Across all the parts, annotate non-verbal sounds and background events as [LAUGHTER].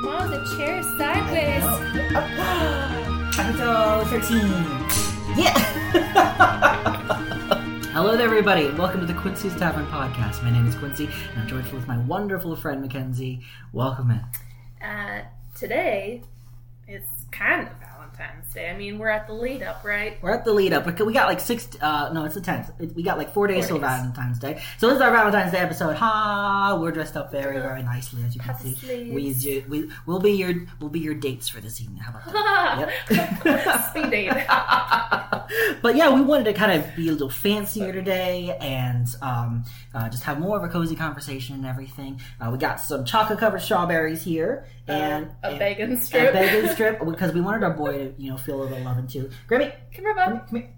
Mom, the chair is sideways. Episode 13. Yeah. [LAUGHS] Hello there, everybody. Welcome to the Quincy's Tavern Podcast. My name is Quincy, and I'm joined with my wonderful friend McKenzie. Welcome in. Uh, today, it's kind of Valentine's Day. I mean, we're at the lead up, right? We're at the lead up. We we got like six. Uh, no, it's the tenth. We got like four days Four till days. Valentine's Day. So this is our Valentine's Day episode. Ha! We're dressed up very, very nicely, as you can Puffy see. sleeves. We you. We we'll be your we'll be your dates for this evening. How about that? [LAUGHS] Yep. [LAUGHS] Speed date. [LAUGHS] but yeah, we wanted to kind of be a little fancier today and um, uh, just have more of a cozy conversation and everything. Uh, we got some chocolate covered strawberries here and a and- bacon strip. bacon [LAUGHS] strip because we wanted our boy to you know feel a little loving too. Grammy, Come here, come bud. here, come here.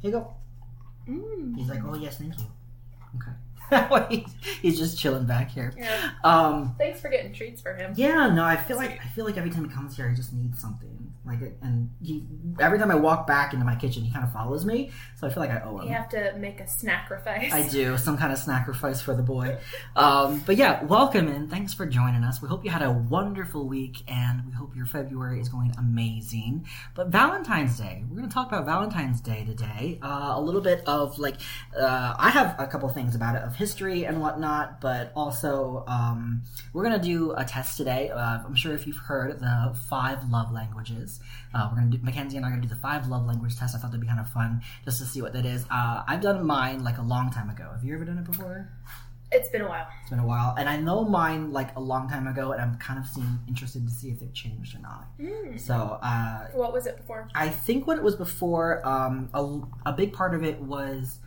Here you go. Mm. He's like, oh yes, thank you. Okay. [LAUGHS] he's, he's just chilling back here. Yeah. Um, Thanks for getting treats for him. yeah, no, I feel like I feel like every time he comes here, he just needs something. Like, and he every time I walk back into my kitchen, he kind of follows me. So I feel like I owe him. You have to make a sacrifice. I do some kind of sacrifice for the boy. Um, but yeah, welcome and thanks for joining us. We hope you had a wonderful week, and we hope your February is going amazing. But Valentine's Day, we're going to talk about Valentine's Day today. Uh, a little bit of like, uh, I have a couple things about it of history and whatnot, but also um, we're going to do a test today. Uh, I'm sure if you've heard the five love languages. Uh, we're gonna do McKenzie and I are gonna do the five love language test. I thought that'd be kind of fun just to see what that is. Uh, I've done mine like a long time ago. Have you ever done it before? It's been a while. It's been a while, and I know mine like a long time ago, and I'm kind of seeing, interested to see if they've changed or not. Mm. So uh, What was it before? I think what it was before, um, a, a big part of it was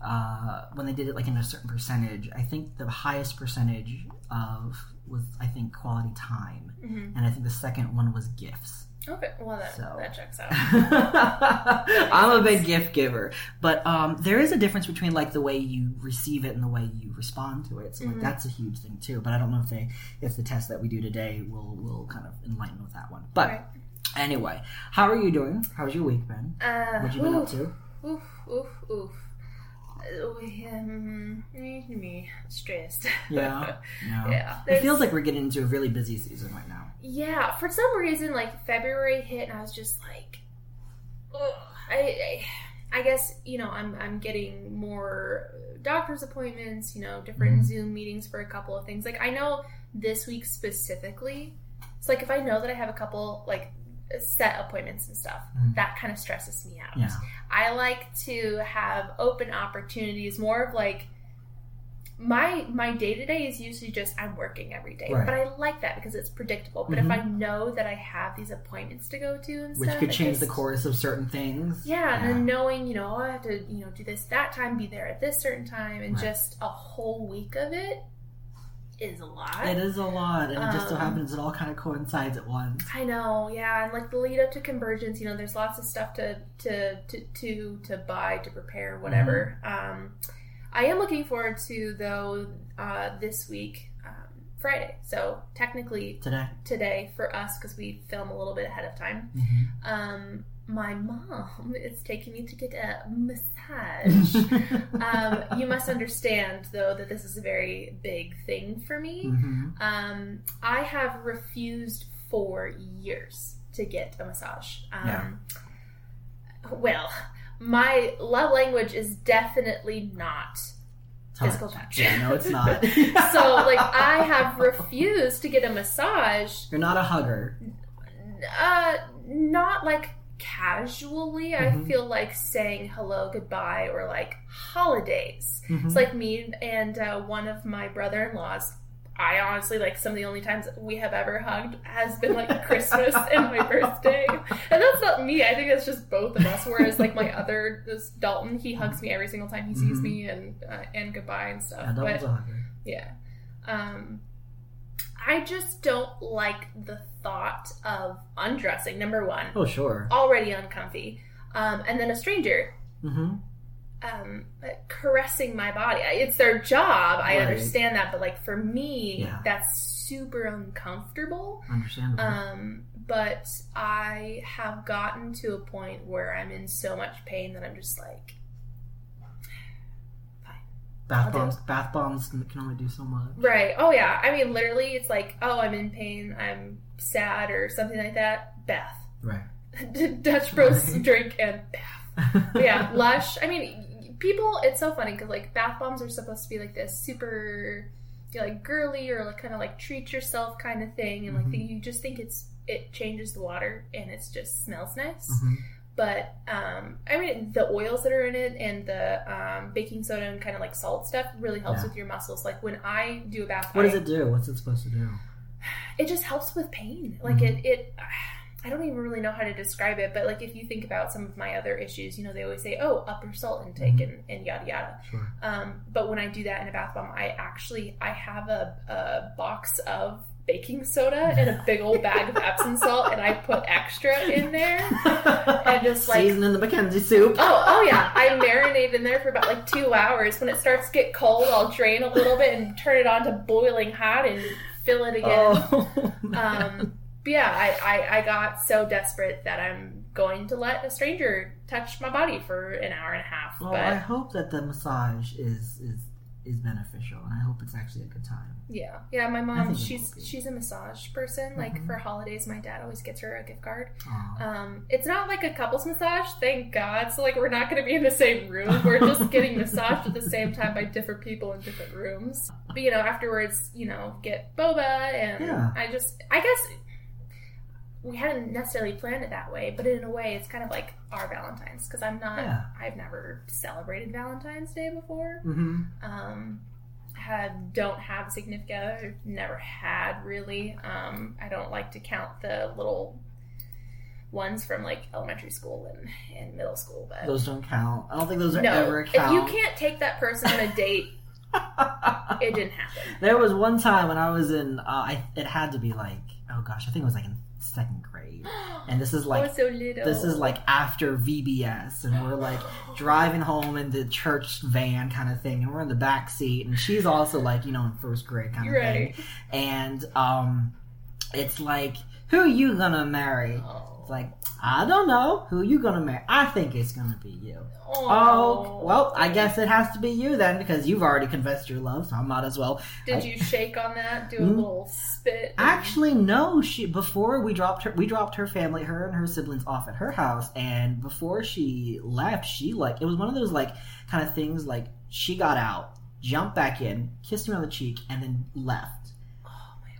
uh, when they did it like in a certain percentage. I think the highest percentage of was I think quality time, Mhm. and I think the second one was gifts. Okay, well that, So. that checks out. [LAUGHS] I'm a big gift giver, but um, there is a difference between like the way you receive it and the way you respond to it. So like Mhm. that's a huge thing too. But I don't know if they if the test that we do today will will kind of enlighten with that one. But Right. anyway, how are you doing? How's your week been? Uh, What you been ooh, up to? Oof, oof, oof. Um, me, stressed. Yeah, yeah. [LAUGHS] yeah. It feels like we're getting into a really busy season right now. Yeah, for some reason, like February hit, and I was just like, ugh. I, I, I guess you know, I'm I'm getting more doctor's appointments, you know, different Mhm. Zoom meetings for a couple of things. Like I know this week specifically, it's like if I know that I have a couple like set appointments and stuff, Mhm. that kind of stresses me out. Yeah. I like to have open opportunities, more of like my my day to day is usually just I'm working every day, Right. but I like that because it's predictable. But Mhm. if I know that I have these appointments to go to and Which stuff, could change the course of certain things. Yeah, and then knowing you know oh, I have to you know do this that time, be there at this certain time, and Right. just a whole week of it is a lot. It is a lot, and it just so Um, happens it all kind of coincides at once. I know, yeah, and like the lead up to convergence, you know, there's lots of stuff to to to to, to buy, to prepare, whatever. Mm-hmm. Um, I am looking forward to though uh, this week, um, Friday. So technically Today. today for us because we film a little bit ahead of time. Mhm. Um, my mom [LAUGHS] is taking me to get a massage. [LAUGHS] um, you must understand though that this is a very big thing for me. Mhm. Um, I have refused for years to get a massage. Um, Yeah. Well, my love language is definitely not Touch. physical touch. Yeah, no, it's not. [LAUGHS] so, like, I have refused to get a massage. You're not a hugger. Uh, not like casually. I Mhm. feel like saying hello, goodbye, or like holidays. Mhm. It's like me and uh, one of my brother-in-laws. I honestly like some of the only times we have ever hugged has been like [LAUGHS] Christmas and my birthday, and that's not me. I think that's just both of us. Whereas like my [LAUGHS] other this Dalton, he hugs me every single time he sees Mhm. me and uh, and goodbye and stuff. Yeah, Dalton's but yeah, um, I just don't like the thought of undressing. Number one, Oh, sure. already uncomfy, um, and then a stranger hmm um, caressing my body. It's their job. I Right. understand that, but like for me, Yeah. that's super uncomfortable. Understandable. Um, but I have gotten to a point where I'm in so much pain that I'm just like. Bath bombs. Bath bombs can only do so much. Right. Oh yeah. I mean, literally, it's like, oh, I'm in pain, I'm sad, or something like that. Bath. Right. [LAUGHS] Dutch Bros Right. drink and bath. Yeah, [LAUGHS] Lush. I mean, people. It's so funny because like bath bombs are supposed to be like this super, you know, like girly or like kind of like treat yourself kind of thing, and like Mhm. you just think it's it changes the water and it just smells nice. Mhm. But um, I mean, the oils that are in it and the um, baking soda and kind of like salt stuff really helps Yeah. with your muscles. Like when I do a bath, What does it do? What's it supposed to do? it just helps with pain. Like Mhm. it, it. I don't even really know how to describe it, but like if you think about some of my other issues, you know, they always say, "Oh, up your salt intake," Mhm. and, and yada yada. Sure. Um, but when I do that in a bath bomb, I actually I have a, a box of baking soda and a big old bag of Epsom salt, and I put extra in there. And just, like- seasoning the McKenzie soup. Oh, oh yeah. I marinate in there for about like two hours. When it starts to get cold, I'll drain a little bit and turn it on to boiling hot and fill it again. Oh. Um, yeah, I, I, I got so desperate that I'm going to let a stranger touch my body for an hour and a half. well, but I hope that the massage is is is beneficial, and I hope it's actually a good time. yeah, yeah, my mom, she's she's a massage person. Like Mhm. for holidays, my dad always gets her a gift card. Um, it's not like a couples massage, thank God. So like we're not going to be in the same room. We're just [LAUGHS] getting massaged at the same time by different people in different rooms. But you know, afterwards, you know, get boba, and Yeah. I just, I guess we hadn't necessarily planned it that way, but in a way, it's kind of like our Valentine's because I'm not, Yeah. I've never celebrated Valentine's Day before. Mhm. Um, had don't have a significant other. Never had really. Um, I don't like to count the little ones from like elementary school and, and middle school, but Those don't count. I don't think those are no. ever If you can't take that person on a date, [LAUGHS] it didn't happen. there was one time when I was in. Uh, I, it had to be like, oh gosh, I think it was like in second grade, [GASPS] and this is like so this is like after VBS, and we're [GASPS] like driving home in the church van kind of thing, and we're in the back seat, and she's also like you know in first grade kind of right. thing, and um, it's like who are you gonna marry? It's like I don't know who you gonna marry. I think it's gonna be you. Oh, well, I guess it has to be you then because you've already confessed your love, so I might as well. Did I- you shake on that? Do a Mm. little spit? Actually, no. She before we dropped her, we dropped her family, her and her siblings off at her house, and before she left, she like it was one of those like kind of things like she got out, jumped back in, kissed me on the cheek, and then left. Oh.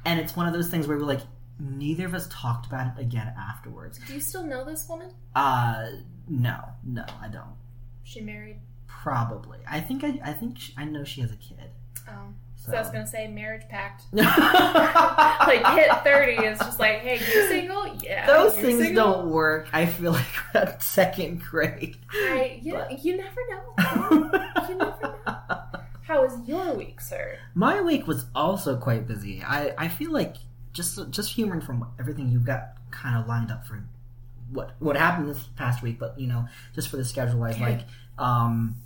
And it's one of those things where we're like, neither of us talked about it again afterwards. Do you still know this woman? Uh, no, no, I don't. She married. Probably. I think I, I think she, I know she has a kid. Um, So, so I was gonna say marriage pact. [LAUGHS] like hit 30 is just like hey you single yeah Those things single. don't work. I feel like [LAUGHS] at second grade. I, you, But- you never know [LAUGHS] you never know how was your week sir My week was also quite busy. I, I feel like just just hearing from everything you've got kind of lined up for what what happened this past week, but you know just for the schedule wise, like um,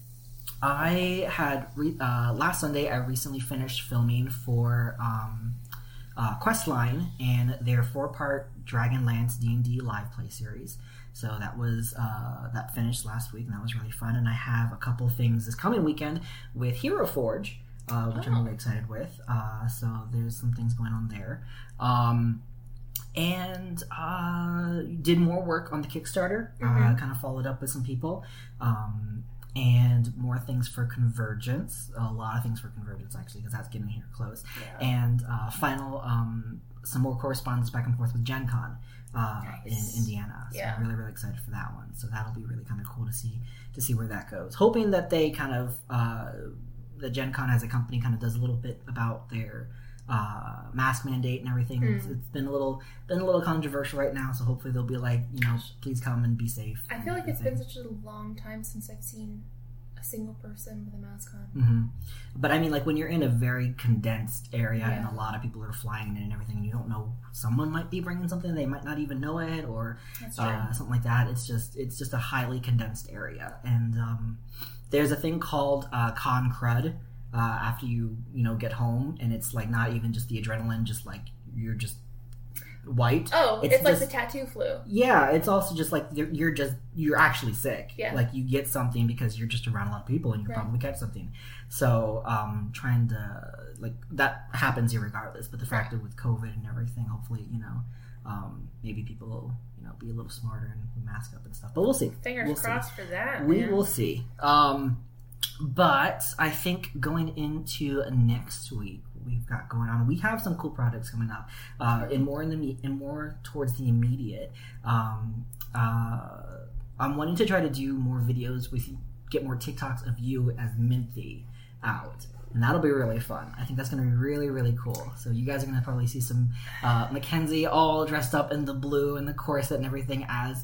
I had re- uh, last Sunday I recently finished filming for um, uh, Questline and their four part Dragonlance D and D live play series. So that was uh, that finished last week, and that was really fun. And I have a couple things this coming weekend with Hero Forge, uh, which I'm Oh. really excited with. Uh, so there's some things going on there. Um, and uh, did more work on the Kickstarter. Uh, Mhm. kind of followed up with some people. Um, and more things for Convergence. A lot of things for Convergence, actually, because that's getting here close yeah. and uh, final um, some more correspondence back and forth with Gen Con uh, Nice. in Indiana. So Yeah. I'm really really excited for that one. So that'll be really kind of cool to see to see where that goes. Hoping that they kind of uh, the Gen Con as a company kind of does a little bit about their uh, mask mandate and everything. It's, Hmm. it's been a little been a little controversial right now. So hopefully they'll be like you know please come and be safe. i feel like it's been such a long time since i've seen a single person with a mask on hmm But I mean, like when you're in a very condensed area and a lot of people are flying in and everything, and you don't know someone might be bringing something, they might not even know it, or uh, something like that. It's just it's just a highly condensed area, and um, there's a thing called uh, con crud uh, after you you know get home, and it's like not even just the adrenaline, just like you're just white. Oh, it's, It's like just- the tattoo flu. Yeah, it's also just like you're, you're just you're actually sick. Yeah. Like you get something because you're just around a lot of people and you Right. probably catch something. So um, trying to like that happens irregardless. But the fact that with COVID and everything, hopefully you know um, maybe people will you know be a little smarter and mask up and stuff. But we'll see. Fingers We'll see. crossed for that. We man. will see. Um, but I think going into next week, we've got going on. We have some cool projects coming up, uh, and more in the and more towards the immediate. Um, uh, I'm wanting to try to do more videos with get more TikToks of you as Minty out. And that'll be really fun. I think that's going to be really, really cool. So you guys are going to probably see some uh, McKenzie all dressed up in the blue and the corset and everything as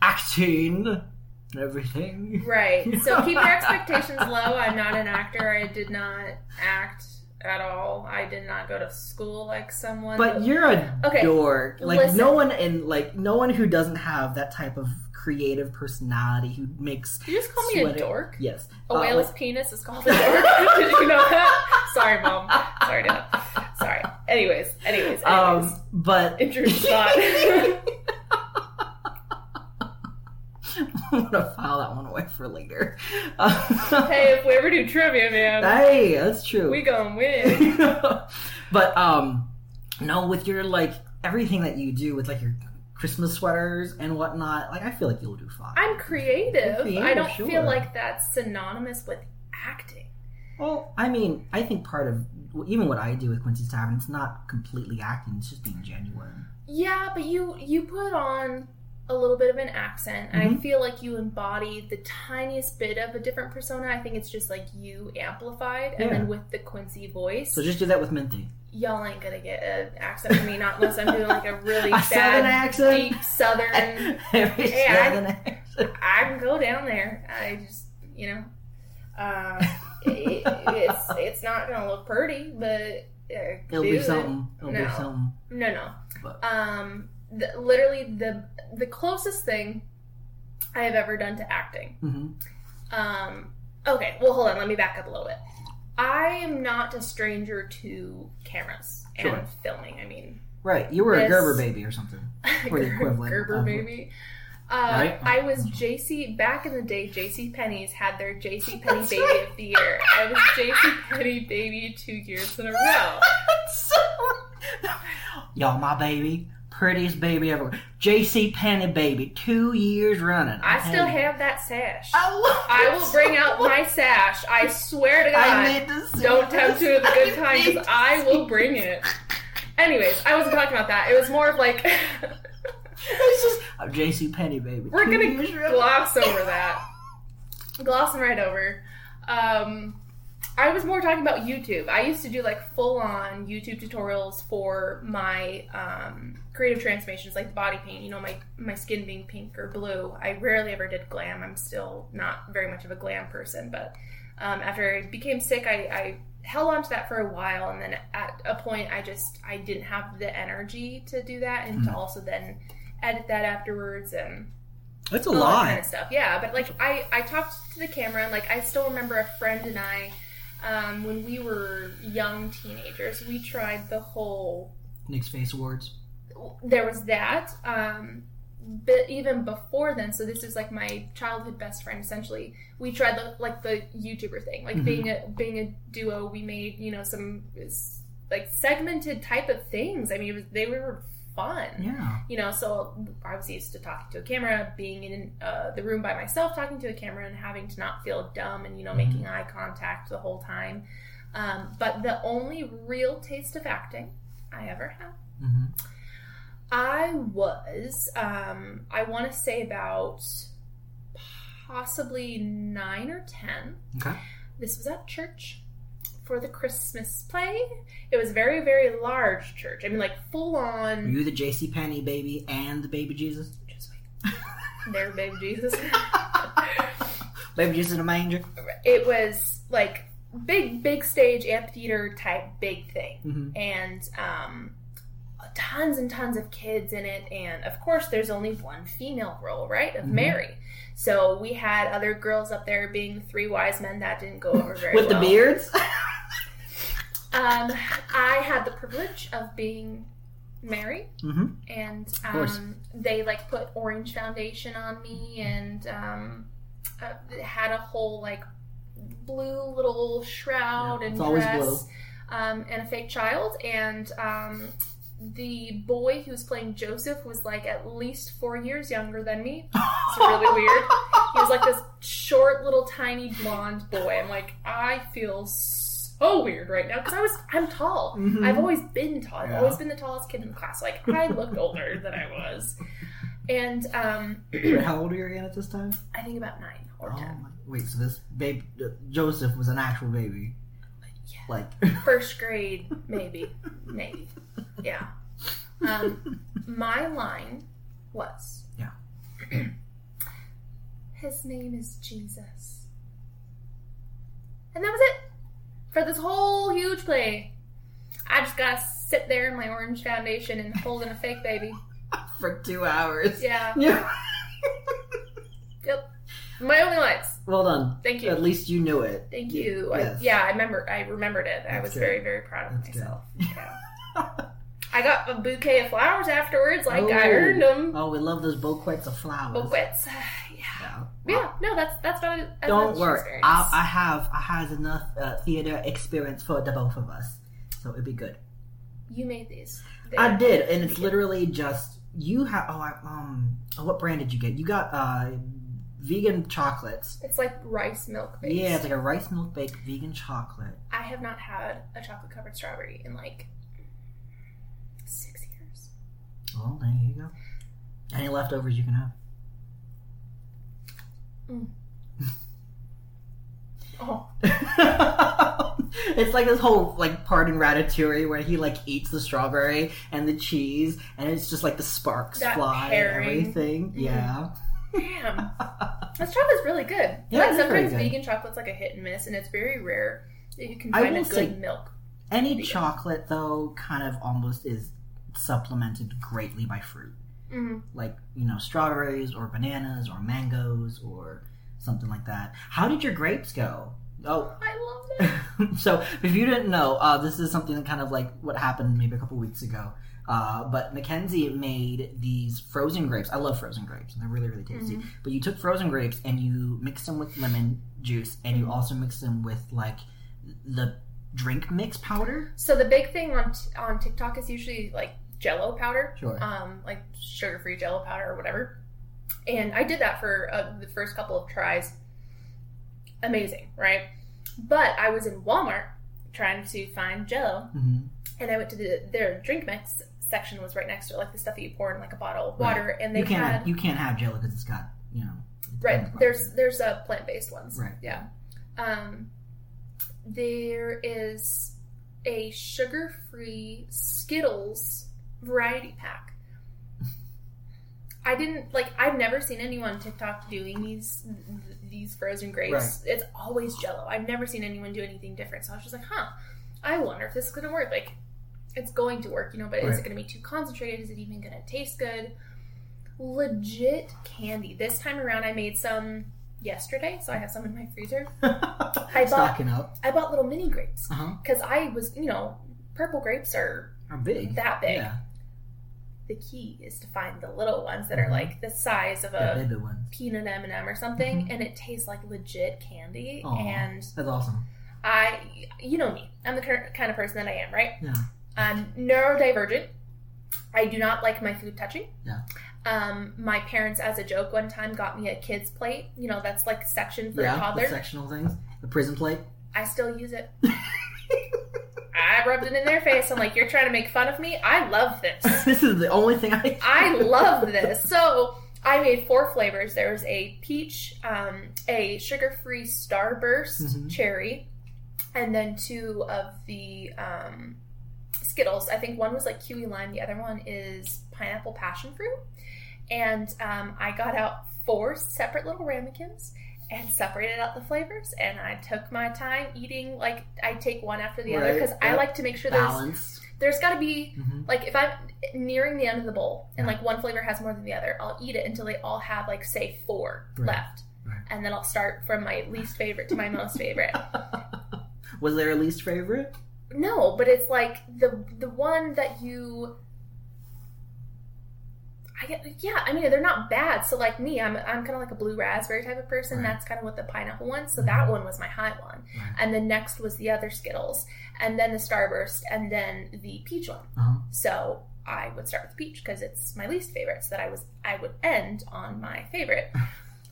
acting and everything. Right. [LAUGHS] So keep your expectations low. I'm not an actor. I did not act at all. I did not go to school like someone. But you're a Okay, dork. Like listen. no one in like no one who doesn't have that type of creative personality who makes you just call me sweater- a dork. yes. A Uh, whale's like- penis is called a dork. [LAUGHS] Did you know that? Sorry, mom. Sorry, dad. Sorry. Anyways, anyways, anyways. um, but Introduce thought. [LAUGHS] I'm gonna file that one away for later. [LAUGHS] hey, if we ever do trivia, man, hey, that's true. we gonna win. but um, no, with your like everything that you do with like your Christmas sweaters and whatnot, like I feel like you'll do fine. I'm creative. Creative, I don't sure. feel like that's synonymous with acting. Well, I mean, I think part of even what I do with Quincy's Tavern, it's not completely acting; it's just being genuine. Yeah, but you you put on a little bit of an accent, and I mm-hmm. feel like you embody the tiniest bit of a different persona. I think it's just like you amplified, and then with the Quincy voice, So just do that with Minty. Y'all ain't gonna get an accent from me, not unless I'm doing like a really [LAUGHS] A southern bad, accent. deep southern. [LAUGHS] Every Hey, I- southern accent. I can go down there. I just, you know, uh, it, it's it's not gonna look pretty, but uh, It'll be it. something. It'll be No. something. No, no. But- Um, the, literally the the closest thing I have ever done to acting. hmm Um, okay, well, hold on. Let me back up a little bit. I am not a stranger to cameras and Sure. filming. I mean, Right, you were a Gerber baby or something. [LAUGHS] Or the equivalent Gerber of- baby. Uh, Right? I was JC back in the day. JC Penney's had their JC [LAUGHS] Penney That's Baby right. of the Year. I was JC Penney Baby two years in a row. [LAUGHS] Y'all, my baby, prettiest baby ever. J.C. Penney baby, two years running. I still Hey. have that sash. I, love I will so bring out my sash. I swear to God. I need to see Don't tempt me with a good I time because I will bring it. Anyways, I wasn't talking about that. It was more of like [LAUGHS] It's just a J.C. Penney, baby. we're gonna years running. gloss over [LAUGHS] that. Glossing right over. Um, I was more talking about YouTube. I used to do like full on YouTube tutorials for my um, creative transformations, like body paint. You know, my my skin being pink or blue. I rarely ever did glam. I'm still not very much of a glam person, but um, after I became sick, I, I held on to that for a while, and then at a point, I just I didn't have the energy to do that, and to Mhm. also then edit that afterwards and That's a all that lot. kind of stuff. Yeah, but like I I talked to the camera and like I still remember a friend and I um, when we were young teenagers, we tried the whole. NYX Face Awards. There was that. Um, but even before then, so this is like my childhood best friend. Essentially, we tried the like the YouTuber thing, like Mhm. being a being a duo. We made you know some like segmented type of things. I mean, it was, they were fun Yeah. you know, so I was used to talking to a camera, being in uh, the room by myself, talking to a camera, and having to not feel dumb and you know Mhm. making eye contact the whole time. Um, but the only real taste of acting I ever had, hmm I was, um, I want to say about possibly nine or ten. Okay. This was at church for the Christmas play. It was a very, very large church. I mean, like full Were on. you the J.C. Penney baby and the baby Jesus? Just wait. [LAUGHS] There, baby Jesus. [LAUGHS] baby Jesus in a manger. it was like big big stage amphitheater type big thing hmm and um tons and tons of kids in it and of course there's only one female role right of Mhm. mary so we had other girls up there being three wise men that didn't go over very With well the beards. [LAUGHS] um i had the privilege of being Mary, hmm and um, they like put orange foundation on me and um, uh, had a whole like blue little shroud Yeah, and dress. Um, and a fake child and um, the boy who was playing Joseph was like at least four years younger than me. [LAUGHS] It's really weird. He was like this short little tiny blonde boy. I'm like, I feel so weird right now because I was I'm tall. Mhm. I've always been tall. I've Yeah. always been the tallest kid in the class. Like I looked older than I was. And um, [CLEARS THROAT] How old are you again at this time? I think about nine or Oh ten. my- wait, so this babe uh, Joseph was an actual baby, Yeah. like [LAUGHS] First grade, maybe, maybe, yeah. Um, my line was, Yeah. [CLEARS THROAT] His name is Jesus, and that was it for this whole huge play. I just gotta sit there in my orange foundation and holding a fake baby. [LAUGHS] for two hours. Yeah, Yeah. yep. My only lines. well done. Thank you. At least you knew it. Thank you. yes. I, yeah, I remember. I remembered it. I was good. very, very proud of That's myself. [LAUGHS] Yeah. I got a bouquet of flowers afterwards. Like I Oh. earned them. Oh, we love those bouquets of flowers. Bouquets. Yeah. Yeah. Yeah. No, that's that's not. it. That's Don't worry. I, I have I has enough uh, theater experience for the both of us, so it'd be good. you made these. I They're- did, and it's literally just you have. Oh, I, um, what brand did you get? You got uh, vegan chocolates. It's like rice milk based. Yeah, it's like a rice milk baked vegan chocolate. I have not had a chocolate covered strawberry in like six years. Oh, there you go. Any leftovers you can have. [LAUGHS] Oh, it's like this whole like part in Ratatouille where he like eats the strawberry and the cheese, and it's just like the sparks That fly pairing. and everything. Mhm. Yeah. Damn. [LAUGHS] This chocolate's really good. Yeah, like it is very sometimes good. vegan chocolate's like a hit and miss, and it's very rare that you can find a good milk. Any Vegan. chocolate though, kind of almost is supplemented greatly by fruit, hmm like you know strawberries or bananas or mangoes or something like that. How did your grapes go? Oh, I love [LAUGHS] that. so if you didn't know, uh, this is something that kind of like what happened maybe a couple weeks ago. Uh, but McKenzie made these frozen grapes. I love frozen grapes, and they're really, really tasty. Mhm. But you took frozen grapes and you mixed them with lemon juice, and you also mixed them with like the drink mix powder. So the big thing on on TikTok is usually like Jello powder, Sure. um, like sugar free Jello powder or whatever. And I did that for uh, the first couple of tries. Amazing, right? But I was in Walmart trying to find Jello, hmm and I went to the their drink mix section was right next to it, like the stuff that you pour in like a bottle of Right. water, and they You can't had have, you can't have Jello because it's got you know. right there's there's a plant based ones, Right. Yeah. Um, there is a sugar free Skittles variety pack. I didn't like. I've never seen anyone on TikTok doing these these frozen grapes. It's always Jello. I've never seen anyone do anything different. So I was just like, huh. I wonder if this is gonna work. Like, it's going to work, you know. But is it gonna be too concentrated? Is it even gonna taste good? Legit candy. This time around, I made some yesterday, so I have some in my freezer. [LAUGHS] I bought- stocking up. I bought little mini grapes because I was, you know, purple grapes are Are big. that big. Yeah. The key is to find the little ones that are Mhm. like the size of a peanut M and m or something, Mhm. and it tastes like legit candy. Aw. And That's awesome. I, you know me, I'm the kind of person that I am, right? Yeah. I'm neurodivergent. I do not like my food touching. Yeah. Um, my parents, as a joke, one time got me a kid's plate. You know, that's like a section for a Yeah. The toddler. sectional things. The prison plate. I still use it. [LAUGHS] I rubbed it in their face. I'm like, you're trying to make fun of me? I love this. [LAUGHS] this is the only thing I. [LAUGHS] I love this. So I made four flavors. There was a peach, um, a sugar-free Starburst Mhm. cherry, and then two of the um, Skittles. I think one was like kiwi lime. The other one is pineapple passion fruit. And um, I got out four separate little ramekins and separated out the flavors. And I took my time eating. Like I take one after the other Right, because I like to make sure there's Balance. there's got to be hmm like if I'm nearing the end of the bowl and like one flavor has more than the other, I'll eat it until they all have like say four Right. left. Right. And then I'll start from my least favorite to my most favorite. [LAUGHS] Was there a least favorite? No, but it's like the the one that you I get, yeah, I mean they're not bad. So like me, I'm I'm kind of like a blue raspberry type of person. Right. That's kind of what the pineapple one. So Mhm. that one was my high one, Right. and the next was the other Skittles, and then the Starburst, and then the peach one. Uh-huh. So I would start with peach because it's my least favorite. So that I was I would end on my favorite. [LAUGHS]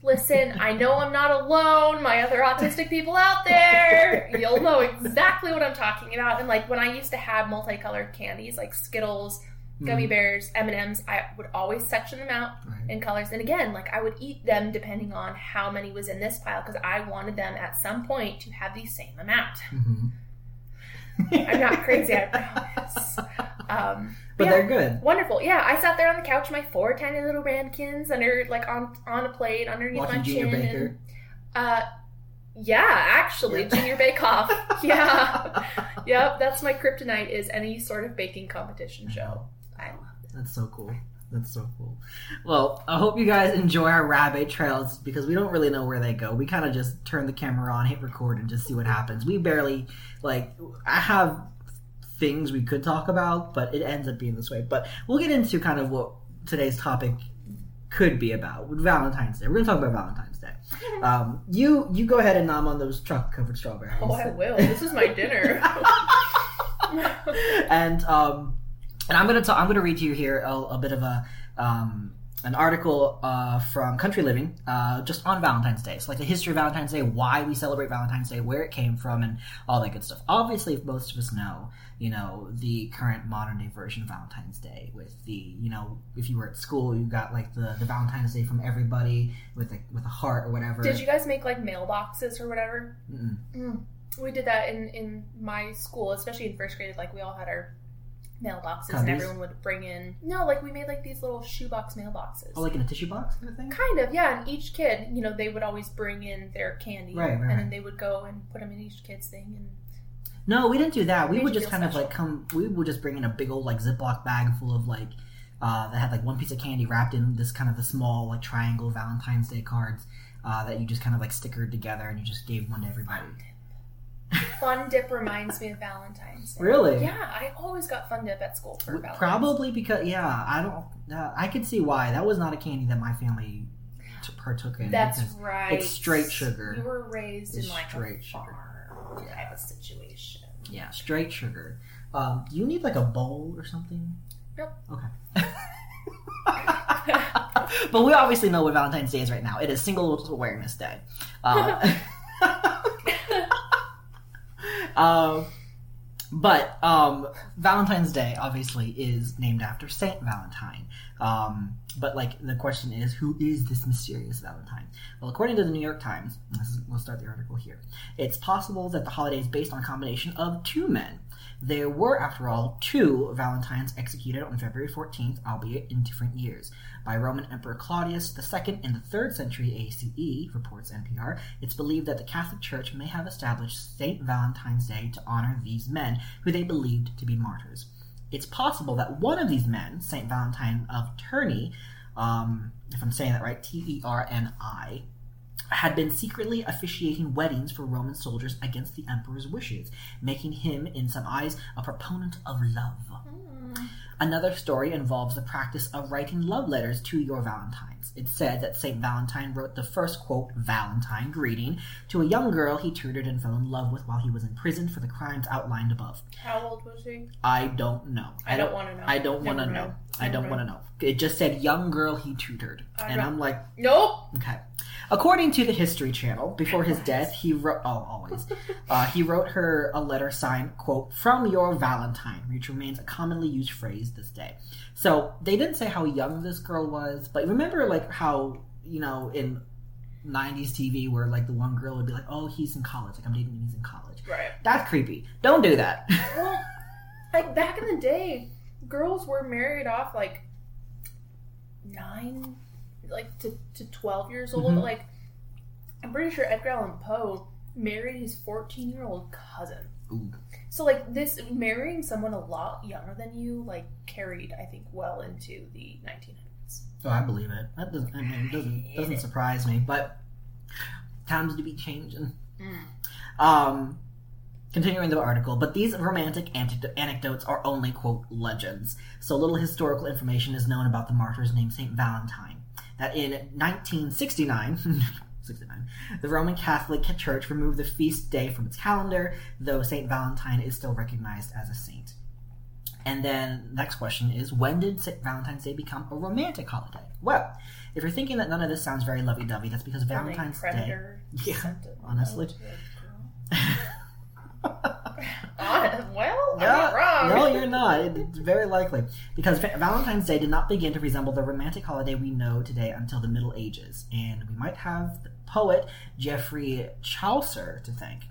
Listen, I know I'm not alone. My other autistic people out there, you'll know exactly what I'm talking about. And like when I used to have multicolored candies like Skittles, gummy Mhm. bears, M and M's, I would always section them out Right. in colors. And again, like I would eat them depending on how many was in this pile because I wanted them at some point to have the same amount. Mhm. [LAUGHS] I'm not crazy, I promise. Um, but yeah. they're good. Wonderful. Yeah, I sat there on the couch, my four tiny little ramekins under like on on a plate underneath Watching my Junior chin. Baker. And, uh, yeah, actually, Yeah. Junior Bake Off. [LAUGHS] yeah, yep. That's my kryptonite. Is any sort of baking competition show. I love it. That's so cool. That's so cool. Well, I hope you guys enjoy our rabbit trails because we don't really know where they go. We kind of just turn the camera on, hit record, and just see what happens. We barely like. I have things we could talk about, but it ends up being this way. But we'll get into kind of what today's topic could be about Valentine's Day. We're gonna talk about Valentine's Day. [LAUGHS] Um, you you go ahead and nom on those chocolate covered strawberries. oh, I will. This is my dinner. [LAUGHS] [LAUGHS] and um, and I'm gonna ta- I'm gonna read to you here a, a bit of a um, an article uh, from Country Living uh, just on Valentine's Day. So like the history of Valentine's Day, why we celebrate Valentine's Day, where it came from, and all that good stuff. Obviously, most of us know, you know the current modern day version of Valentine's Day with the you know if you were at school, you got like the, the Valentine's Day from everybody with a, with a heart or whatever. Did you guys make like mailboxes or whatever? Mm. We did that in in my school, especially in first grade. Like we all had our mailboxes, and everyone would bring in. No, like we made like these little shoebox mailboxes. Oh, like in a tissue box kind of thing. Kind of, yeah. And each kid, you know, they would always bring in their candy, Right, right, and then they would go and put them in each kid's thing. And No, we didn't do that. We would just kind of like come. We would just bring in a big old like Ziploc bag full of like uh, that had like one piece of candy wrapped in this kind of the small like triangle Valentine's Day cards uh, that you just kind of like stickered together and you just gave one to everybody. Fun Dip reminds me of Valentine's Day. Really? Yeah, I always got Fun Dip at school for Valentine's. Probably because yeah, I don't. Uh, I could see why that was not a candy that my family t- partook in. That's right. it's straight sugar. You were raised It's in like straight a sugar. farm type of situation. yeah, straight sugar. Um, do you need like a bowl or something? Nope. Okay. [LAUGHS] but we obviously know what Valentine's Day is right now. It is Singles Awareness Day. Uh, [LAUGHS] [LAUGHS] [LAUGHS] um, but um, Valentine's Day obviously is named after Saint Valentine. Um, but like the question is, who is this mysterious Valentine? Well, according to the New York Times, is, we'll start the article here. It's possible that the holiday is based on a combination of two men. There were, after all, two Valentines executed on February 14th, albeit in different years. By Roman Emperor Claudius II in the 3rd century ACE, reports NPR, it's believed that the Catholic Church may have established St. Valentine's Day to honor these men, who they believed to be martyrs. It's possible that one of these men, St. Valentine of Terni, um, if I'm saying that right, T E R N I, had been secretly officiating weddings for Roman soldiers against the emperor's wishes, making him, in some eyes, a proponent of love. Mm. Another story involves the practice of writing love letters to your Valentines. It's said that St. Valentine wrote the first, quote, Valentine greeting to a young girl he tutored and fell in love with while he was in prison for the crimes outlined above. How old was he? I don't know. I don't want to know. I don't want to Never know. I don't want to know. It just said young girl he tutored. I and don't- I'm like, Nope. Okay. According to the History Channel, before his death, he wrote, oh, always, [LAUGHS] uh, he wrote her a letter signed, quote, from your Valentine, which remains a commonly used phrase this day. So they didn't say how young this girl was, but remember, like, how, you know, in 90s TV, where, like, the one girl would be like, oh, he's in college. Like, I'm dating him, he's in college. Right. That's creepy. Don't do that. Well, like back in the day, girls were married off like nine, like to, to twelve years old. Mhm. Like, I'm pretty sure Edgar Allan Poe married his 14 year old cousin. Ooh. So like this marrying someone a lot younger than you like carried I think well into the 1900s. Oh, I believe it. That doesn't, I mean, it doesn't, [LAUGHS] doesn't surprise me, but times to be changing. Mm. Um, Continuing the article, but these romantic antido- anecdotes are only, quote, legends. So little historical information is known about the martyrs named St. Valentine. That in 1969, [LAUGHS] 69, the Roman Catholic Church removed the feast day from its calendar, though St. Valentine is still recognized as a saint. And then, next question is when did St. Valentine's Day become a romantic holiday? Well, if you're thinking that none of this sounds very lovey dovey, that's because Valentine's Day. [LAUGHS] Yeah, honestly. note to a girl. [LAUGHS] Uh, well, I'm No, not wrong. no, you're not. It's very likely. Because Valentine's Day did not begin to resemble the romantic holiday we know today until the Middle Ages. And we might have the poet Geoffrey Chaucer to thank.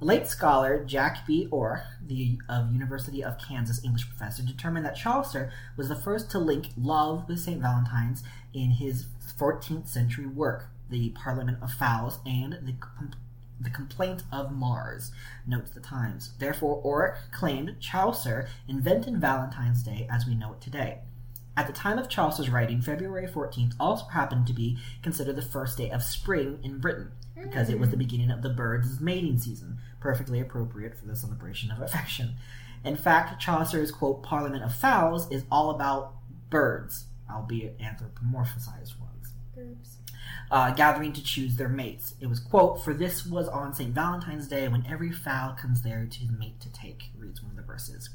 The late scholar Jack B. Oruch, the of University of Kansas English professor, determined that Chaucer was the first to link love with St. Valentine's in his 14th century work, The Parliament of Fowls and the, the Complaint of Mars notes the Times. Therefore, Oruch claimed Chaucer invented Valentine's Day as we know it today. At the time of Chaucer's writing, February 14th also happened to be considered the first day of spring in Britain, because it was the beginning of the birds' mating season, perfectly appropriate for the celebration of affection. In fact, Chaucer's quote, Parliament of Fowls is all about birds, albeit anthropomorphized ones uh, gathering to choose their mates. It was, quote, For this was on St. Valentine's Day when every fowl comes there to his mate to take, reads one of the verses.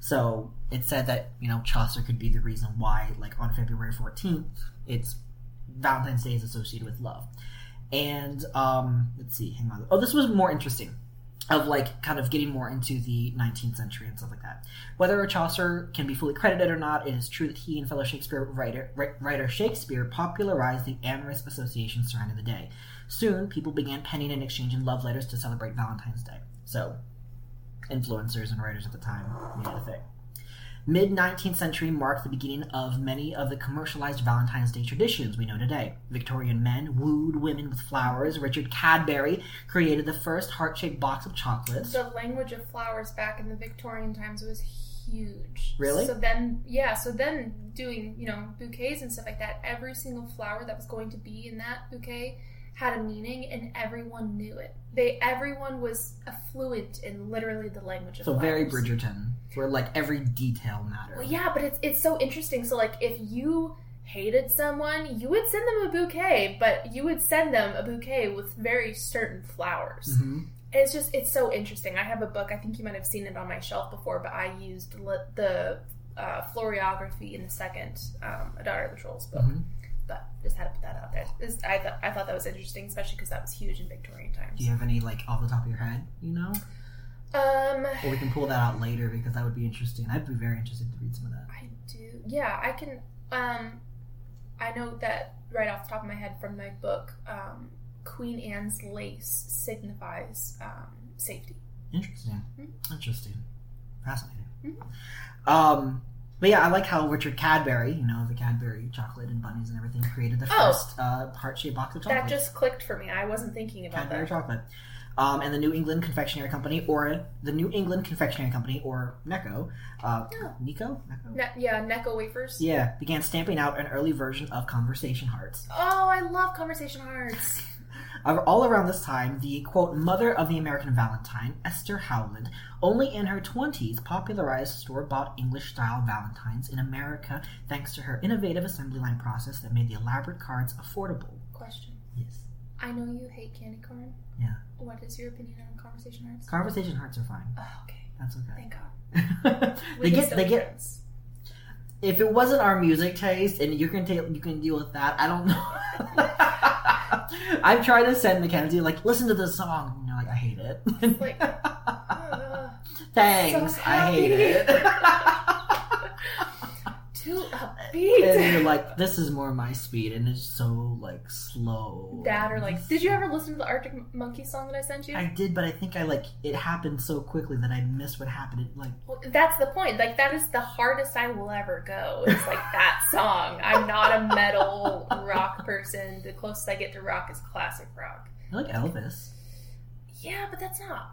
So it said that, you know, Chaucer could be the reason why, like, on February 14th, it's Valentine's Day is associated with love. And, um, let's see, hang on. Oh, this was more interesting. Of like kind of getting more into the 19th century and stuff like that. Whether Chaucer can be fully credited or not, it is true that he and fellow Shakespeare writer, writer Shakespeare popularized the amorous association surrounding the day. Soon, people began penning and exchanging love letters to celebrate Valentine's Day. So, influencers and writers at the time made it a thing. Mid 19th century marked the beginning of many of the commercialized Valentine's Day traditions we know today. Victorian men wooed women with flowers. Richard Cadbury created the first heart shaped box of chocolates. The language of flowers back in the Victorian times was huge. Really? So then, yeah, so then doing, you know, bouquets and stuff like that, every single flower that was going to be in that bouquet had a meaning and everyone knew it. They everyone was fluent in literally the language of So flowers. very Bridgerton, where like every detail mattered. Well, yeah, but it's it's so interesting. So like if you hated someone, you would send them a bouquet, but you would send them a bouquet with very certain flowers. hmm It's just it's so interesting. I have a book. I think you might have seen it on my shelf before, but I used li- the uh, floriography in the second um, A Daughter of the Trolls book. Mhm. Just had to put that out there. This- I thought I thought that was interesting, especially because that was huge in Victorian times. Do you have any like off the top of your head, you know? Um, Or we can pull that out later because that would be interesting. I'd be very interested to read some of that. I do. Yeah, I can. Um, I know that right off the top of my head from my book, um, Queen Anne's lace signifies um, safety. Interesting. Mhm. Interesting. Fascinating. Mhm. Um, but yeah, I like how Richard Cadbury, you know, the Cadbury chocolate and bunnies and everything, created the Oh. first uh, heart-shaped box of chocolate. That just clicked for me. I wasn't thinking about Cadbury that. chocolate. Um, and the New England Confectionery Company, or the New England Confectionery Company, or NECO, uh, Oh. Nico, Necco? Ne- yeah, Necco wafers. yeah, began stamping out an early version of conversation hearts. Oh, I love conversation hearts. [LAUGHS] All around this time, the quote mother of the American Valentine, Esther Howland, only in her 20s popularized store bought English style Valentines in America thanks to her innovative assembly line process that made the elaborate cards affordable. Question. Yes. I know you hate candy corn. Yeah. What is your opinion on conversation hearts? Conversation hearts are fine. Oh, okay. That's okay. Thank God. [LAUGHS] they get they get. If it wasn't our music taste and you can take you can deal with that, I don't know. [LAUGHS] I've tried to send McKenzie like listen to this song and you're like I hate it. Like, [LAUGHS] uh, Thanks, so I hate it. [LAUGHS] too upbeat. and you're like, this is more my speed, and it's so like slow. that or like, did you ever listen to the Arctic Monkey song that I sent you? I did, but I think I like it happened so quickly that I missed what happened. It, like, Well, that's the point. Like that is the hardest I will ever go. It's like that [LAUGHS] song. I'm not a metal rock person. The closest I get to rock is classic rock. I like Elvis. Yeah, but that's not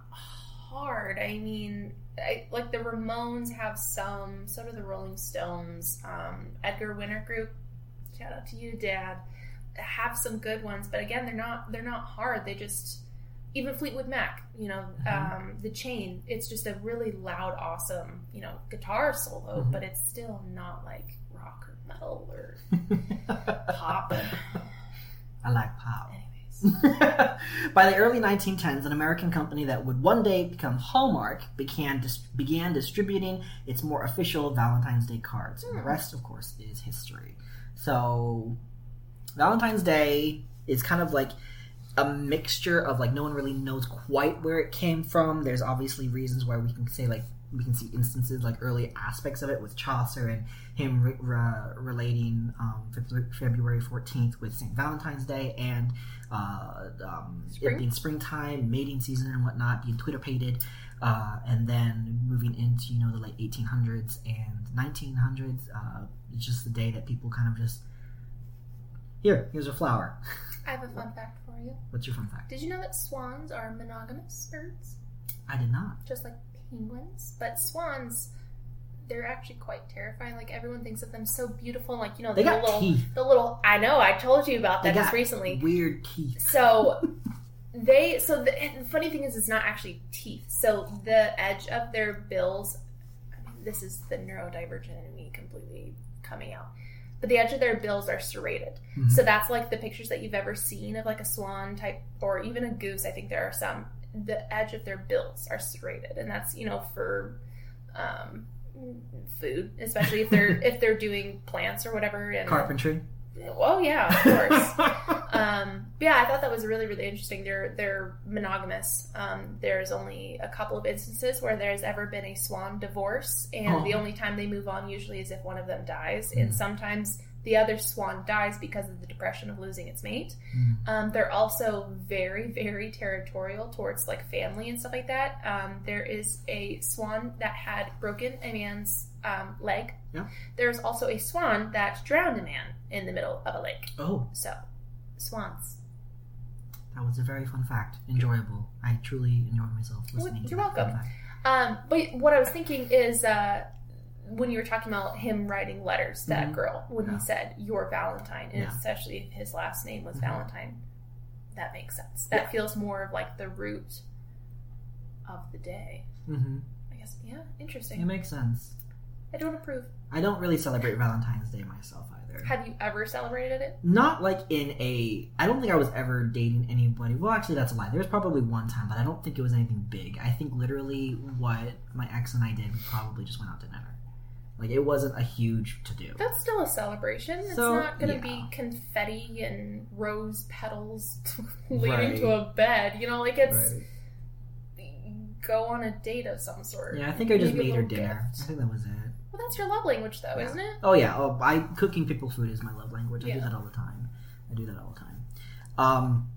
hard. I mean, I, like the Ramones have some. So do the Rolling Stones. Um, Edgar Winter Group. Shout out to you, Dad. Have some good ones, but again, they're not. They're not hard. They just even Fleetwood Mac, you know, Mhm. um, the chain. It's just a really loud, awesome, you know, guitar solo, Mhm. but it's still not like rock or metal or [LAUGHS] pop. I like pop. Anyways, [LAUGHS] By the early 1910s, an American company that would one day become Hallmark began dis- began distributing its more official Valentine's Day cards. And the Hmm. rest, of course, is history. So, Valentine's Day is kind of like a mixture of like no one really knows quite where it came from. There's obviously reasons why we can say like we can see instances like early aspects of it with Chaucer and him re- re- relating um, February 14th with St. Valentine's Day and uh, um, it being springtime, mating season, and whatnot, being twitterpated, uh, and then moving into you know the late 1800s and 1900s. Uh, it's just the day that people kind of just here, here's a flower. [LAUGHS] I have a fun fact for you. What's your fun fact? Did you know that swans are monogamous birds, I did not. just like penguins? But swans, they're actually quite terrifying. Like everyone thinks of them so beautiful, like you know They the got little, teeth. the little. I know. I told you about that just recently. weird teeth. So [LAUGHS] they so the, the funny thing is it's not actually teeth. So the edge of their bills I mean, this is the neurodivergent in me completely coming out. But the edge of their bills are serrated. Mhm. So that's like the pictures that you've ever seen of like a swan type or even a goose. I think there are some. The edge of their bills are serrated, and that's you know for um, food, especially if they're if they're doing plants or whatever. And Carpentry. oh yeah, of course. [LAUGHS] Um, yeah, I thought that was really, really interesting. They're they're monogamous. Um, there's only a couple of instances where there's ever been a swan divorce, and Oh. the only time they move on usually is if one of them dies, Mm. and sometimes the other swan dies because of the depression of losing its mate. Mm. Um, they're also very, very territorial towards like family and stuff like that. Um, there is a swan that had broken a man's um, leg. Yeah. There's also a swan that drowned a man in the middle of a lake. oh, So, swans. that was a very fun fact. Enjoyable. I truly enjoyed myself listening. to you're welcome. Um, but what I was thinking is uh, when you were talking about him writing letters, to that Mhm. girl, when Yeah. he said your Valentine, and Yeah. especially if his last name was Mhm. Valentine, that makes sense. That Yeah. feels more of like the root of the day. hmm I guess, yeah, interesting. It makes sense. I don't approve. I don't really celebrate Valentine's Day myself either. Have you ever celebrated it? Not like in a. I don't think I was ever dating anybody. Well, actually, that's a lie. There was probably one time, but I don't think it was anything big. I think literally what my ex and I did, we probably just went out to dinner. Like it wasn't a huge to do. That's still a celebration. It's not going to yeah. be confetti and rose petals [LAUGHS] leading Right. to a bed. You know, like it's go on a date of some sort. Yeah, I think I just made her dinner. gift. I think that was it. Well, that's your love language, though, Yeah. isn't it? Oh yeah, oh, I cooking people food is my love language. I do that all the time. I do that all the time. Um,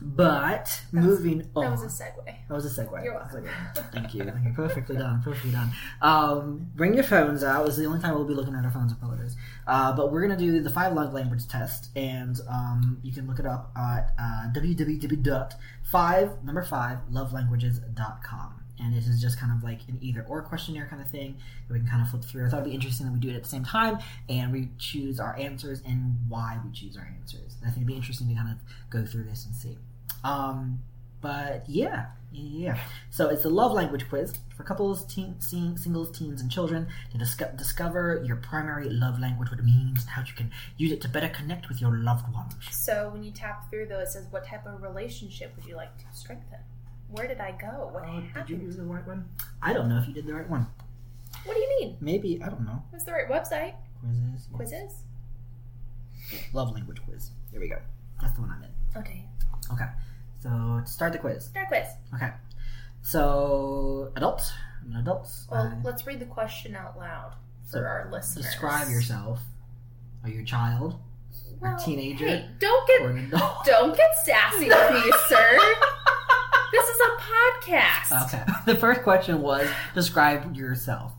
but That was- moving That on. was a segue. That was a segue. You're welcome. Thank you. [LAUGHS] Thank you. Perfectly done. Perfectly done. Um, bring your phones out. This is the only time we'll be looking at our phones and pillars. Uh, but we're gonna do the five love language test, and um, you can look it up at uh, www.five number five lovelanguages.com. And this is just kind of like an either or questionnaire kind of thing that we can kind of flip through. I thought it'd be interesting that we do it at the same time and we choose our answers and why we choose our answers. I think it'd be interesting to kind of go through this and see. Um, but yeah, yeah. So it's a love language quiz for couples, teen, teen, singles, teens, and children to disco- discover your primary love language, what it means, and how you can use it to better connect with your loved ones. So when you tap through, though, it says, "What type of relationship would you like to strengthen?" Where did I go? What Oh, did you happened? use the right one? I don't know if you did the right one. What do you mean? Maybe I don't know. What's the right website? Quizzes. Quizzes. Love language quiz. Here we go. That's the one I'm in. Okay. Okay. So to start the quiz. Start quiz. Okay. So adults. I'm an adult. Well, Uh, let's read the question out loud for So, our listeners. describe yourself. Are you a child Well, teenager? Hey, don't get or an adult? don't get sassy with me, sir. [LAUGHS] A podcast. Okay. [LAUGHS] The first question was describe yourself.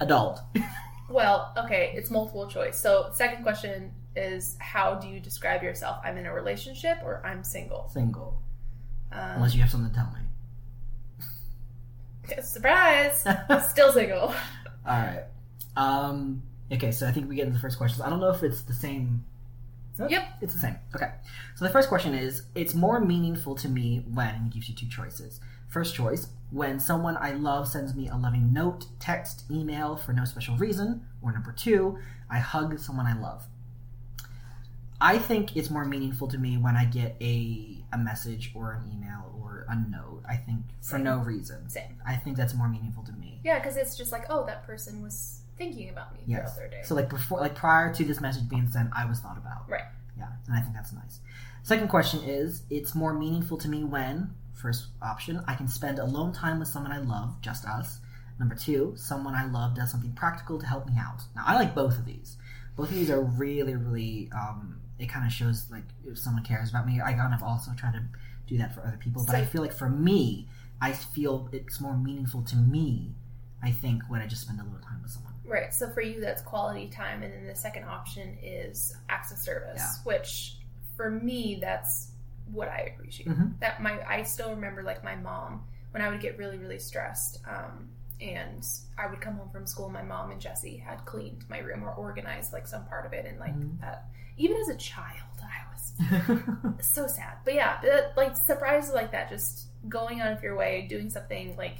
Adult. Well, okay, it's multiple choice. So, second question is how do you describe yourself? I'm in a relationship or I'm single. Single. Um, Unless you have something to tell me. surprise, still single. [LAUGHS] All right. Um. Okay. So I think we get into the first questions. I don't know if it's the same Yep. It's the same. Okay. So the first question is it's more meaningful to me when, it gives you two choices. First choice, when someone I love sends me a loving note, text, email for no special reason. Or number two, I hug someone I love. I think it's more meaningful to me when I get a, a message or an email or a note. I think for Same. no reason. Same. I think that's more meaningful to me. Yeah, because it's just like, oh, that person was thinking about me Yes. throughout their day. So like before, like prior to this message being sent, I was thought about. Right. Yeah, and I think that's nice. Second question is, it's more meaningful to me when first option I can spend alone time with someone I love, just us. Number two, someone I love does something practical to help me out. Now I like both of these. Both of these are really, really. Um, it kind of shows like if someone cares about me. I kind of also try to do that for other people, but I feel like for me, I feel it's more meaningful to me. I think when I just spend a little time with someone. Right. So for you, that's quality time, and then the second option is acts of service, Yeah. which for me, that's what I appreciate. Mhm. That my I still remember like my mom when I would get really really stressed, um, and I would come home from school. My mom and Jesse had cleaned my room or organized like some part of it, and like Mhm. that. Even as a child, I was [LAUGHS] so sad. But yeah, like surprises like that, just going out of your way, doing something like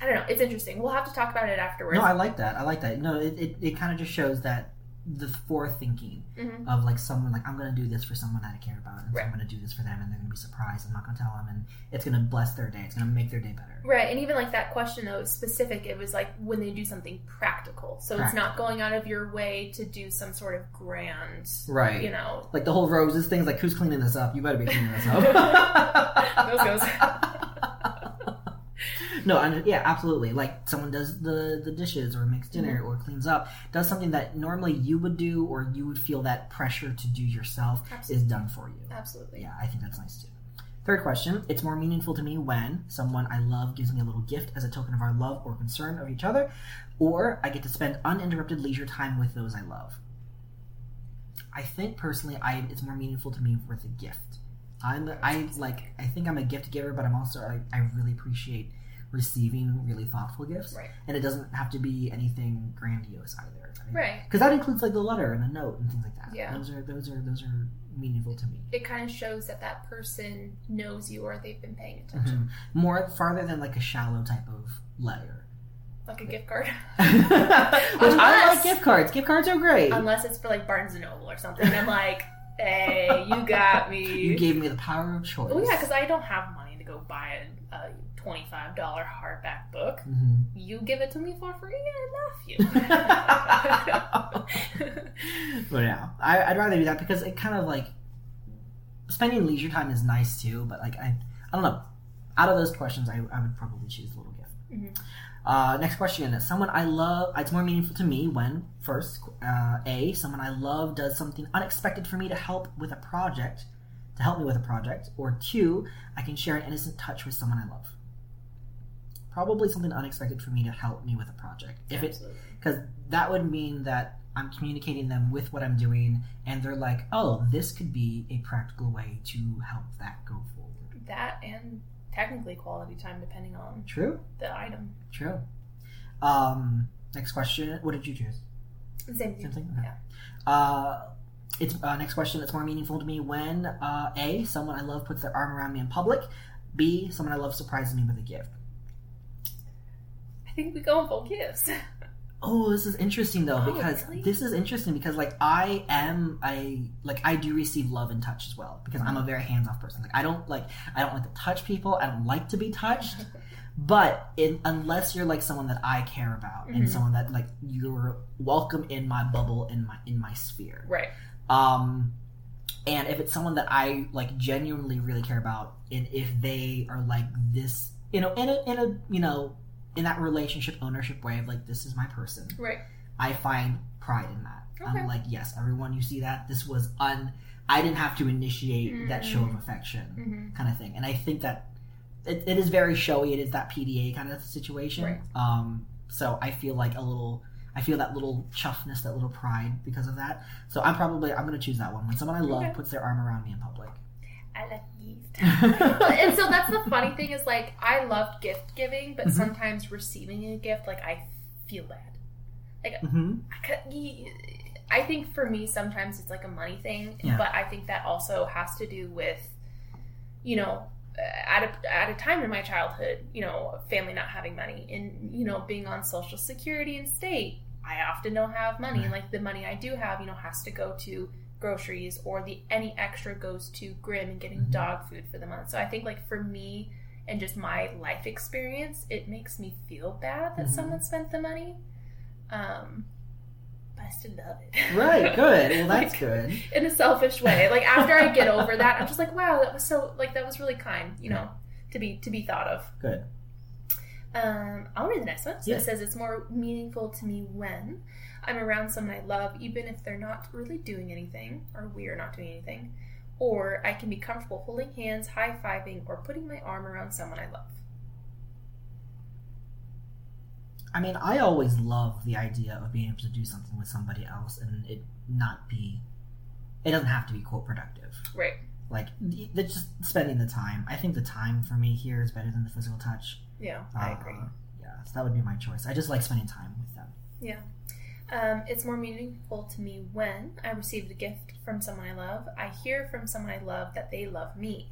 I don't know. It's interesting. We'll have to talk about it afterwards. No, I like that. I like that. No, it, it, it kind of just shows that the forethinking Mhm. of like someone like I'm gonna do this for someone that I care about, and so I'm gonna do this for them, and they're gonna be surprised. I'm not gonna tell them, and it's gonna bless their day. It's gonna make their day better. Right, and even like that question though specific. It was like when they do something practical, so it's not going out of your way to do some sort of grand, Right. you know. Like the whole roses things. Like who's cleaning this up? You better be cleaning this up. [LAUGHS] Those [LAUGHS] goes. [LAUGHS] no, I, yeah, absolutely. Like someone does the the dishes or makes dinner Mm-hmm. or cleans up, does something that normally you would do or you would feel that pressure to do yourself Absolutely. is done for you. Absolutely. Yeah, I think that's nice too. Third question It's more meaningful to me when someone I love gives me a little gift as a token of our love or concern of each other, or I get to spend uninterrupted leisure time with those I love. I think personally, I it's more meaningful to me with a gift. I'm I like I think I'm a gift giver, but I'm also I, I really appreciate receiving really thoughtful gifts, Right. and it doesn't have to be anything grandiose either. Right. Because that includes like the letter and the note and things like that. Yeah. Those are those are those are meaningful to me. It kind of shows that that person knows you or they've been paying attention, Mhm. More farther than like a shallow type of letter. like a gift card. [LAUGHS] Which I Unless- like gift cards. Gift cards are great. Unless it's for like Barnes and Noble or something. I'm like, hey, you got me. you gave me the power of choice. Oh yeah, because I don't have money to go buy a, a twenty-five dollar hardback book. Mhm. You give it to me for free, I love you. [LAUGHS] but yeah, I, I'd rather do that because it kind of like spending leisure time is nice too. But like I, I don't know. Out of those questions, I, I would probably choose a little gift. Mhm. Uh, next question: Someone I love. It's more meaningful to me when first, uh, a someone I love does something unexpected for me to help with a project, to help me with a project, or two, I can share an innocent touch with someone I love. Probably something unexpected for me to help me with a project. If it Absolutely. because that would mean that I'm communicating them with what I'm doing, and they're like, "Oh, this could be a practical way to help that go forward." that and technically quality time depending on True, the item. true. Um, next question: What did you choose? Same thing. Same thing. Yeah. Uh, it's uh, next question. that's more meaningful to me when uh, a someone I love puts their arm around me in public. B someone I love surprises me with a gift. I think we go on full gifts. [LAUGHS] Oh, this is interesting though Oh, because really? this is interesting because like I am I like I do receive love and touch as well because I'm a very hands off person. Like I don't like I don't like to touch people. I don't like to be touched. [LAUGHS] But in, unless you're like someone that I care about and Mhm. someone that like you're welcome in my bubble in my in my sphere. right. Um, and if it's someone that I like genuinely really care about, and if they are like this, you know, in a in a you know in that relationship ownership way of like this is my person, Right. I find pride in that. Okay. I'm like, yes, everyone, you see that this was un. I didn't have to initiate that show of Mm. affection, hmm kind of thing, and I think that it, it is very showy. It is that PDA kind of situation. Right. Um, so I feel like a little. I feel that little chuffness, that little pride because of that. So I'm probably I'm gonna choose that one. When someone I love Okay. puts their arm around me in public. I like gift. [LAUGHS] and so that's the funny thing is like I love gift giving, but Mhm. sometimes receiving a gift, like I feel bad. hmm I I think for me, sometimes it's like a money thing, Yeah. but I think that also has to do with, you know, at a, at a time in my childhood, you know, family not having money and, you know, being on social security and state, I often don't have money. And like the money I do have, you know, has to go to groceries or the any extra goes to Grim and getting Mhm. dog food for the month. So I think like for me and just my life experience, it makes me feel bad that Mhm. someone spent the money. Um, but I still love it. Right, [LAUGHS] good. Well, that's Like, good. in a selfish way. Like after I get over that, I'm just like, wow, that was so like that was really kind, you know, to be to be thought of. Good. Um, I'll read the next one. So Yeah. it says it's more meaningful to me when I'm around someone I love, even if they're not really doing anything or we are not doing anything, or I can be comfortable holding hands, high fiving, or putting my arm around someone I love. I mean, I always love the idea of being able to do something with somebody else and it not be. It doesn't have to be quote productive. Right. Like it's just spending the time. I think the time for me here is better than the physical touch. Yeah, I Uh, agree. Yeah, so that would be my choice. I just like spending time with them. Um, it's more meaningful to me when I receive a gift from someone I love. I hear from someone I love that they love me.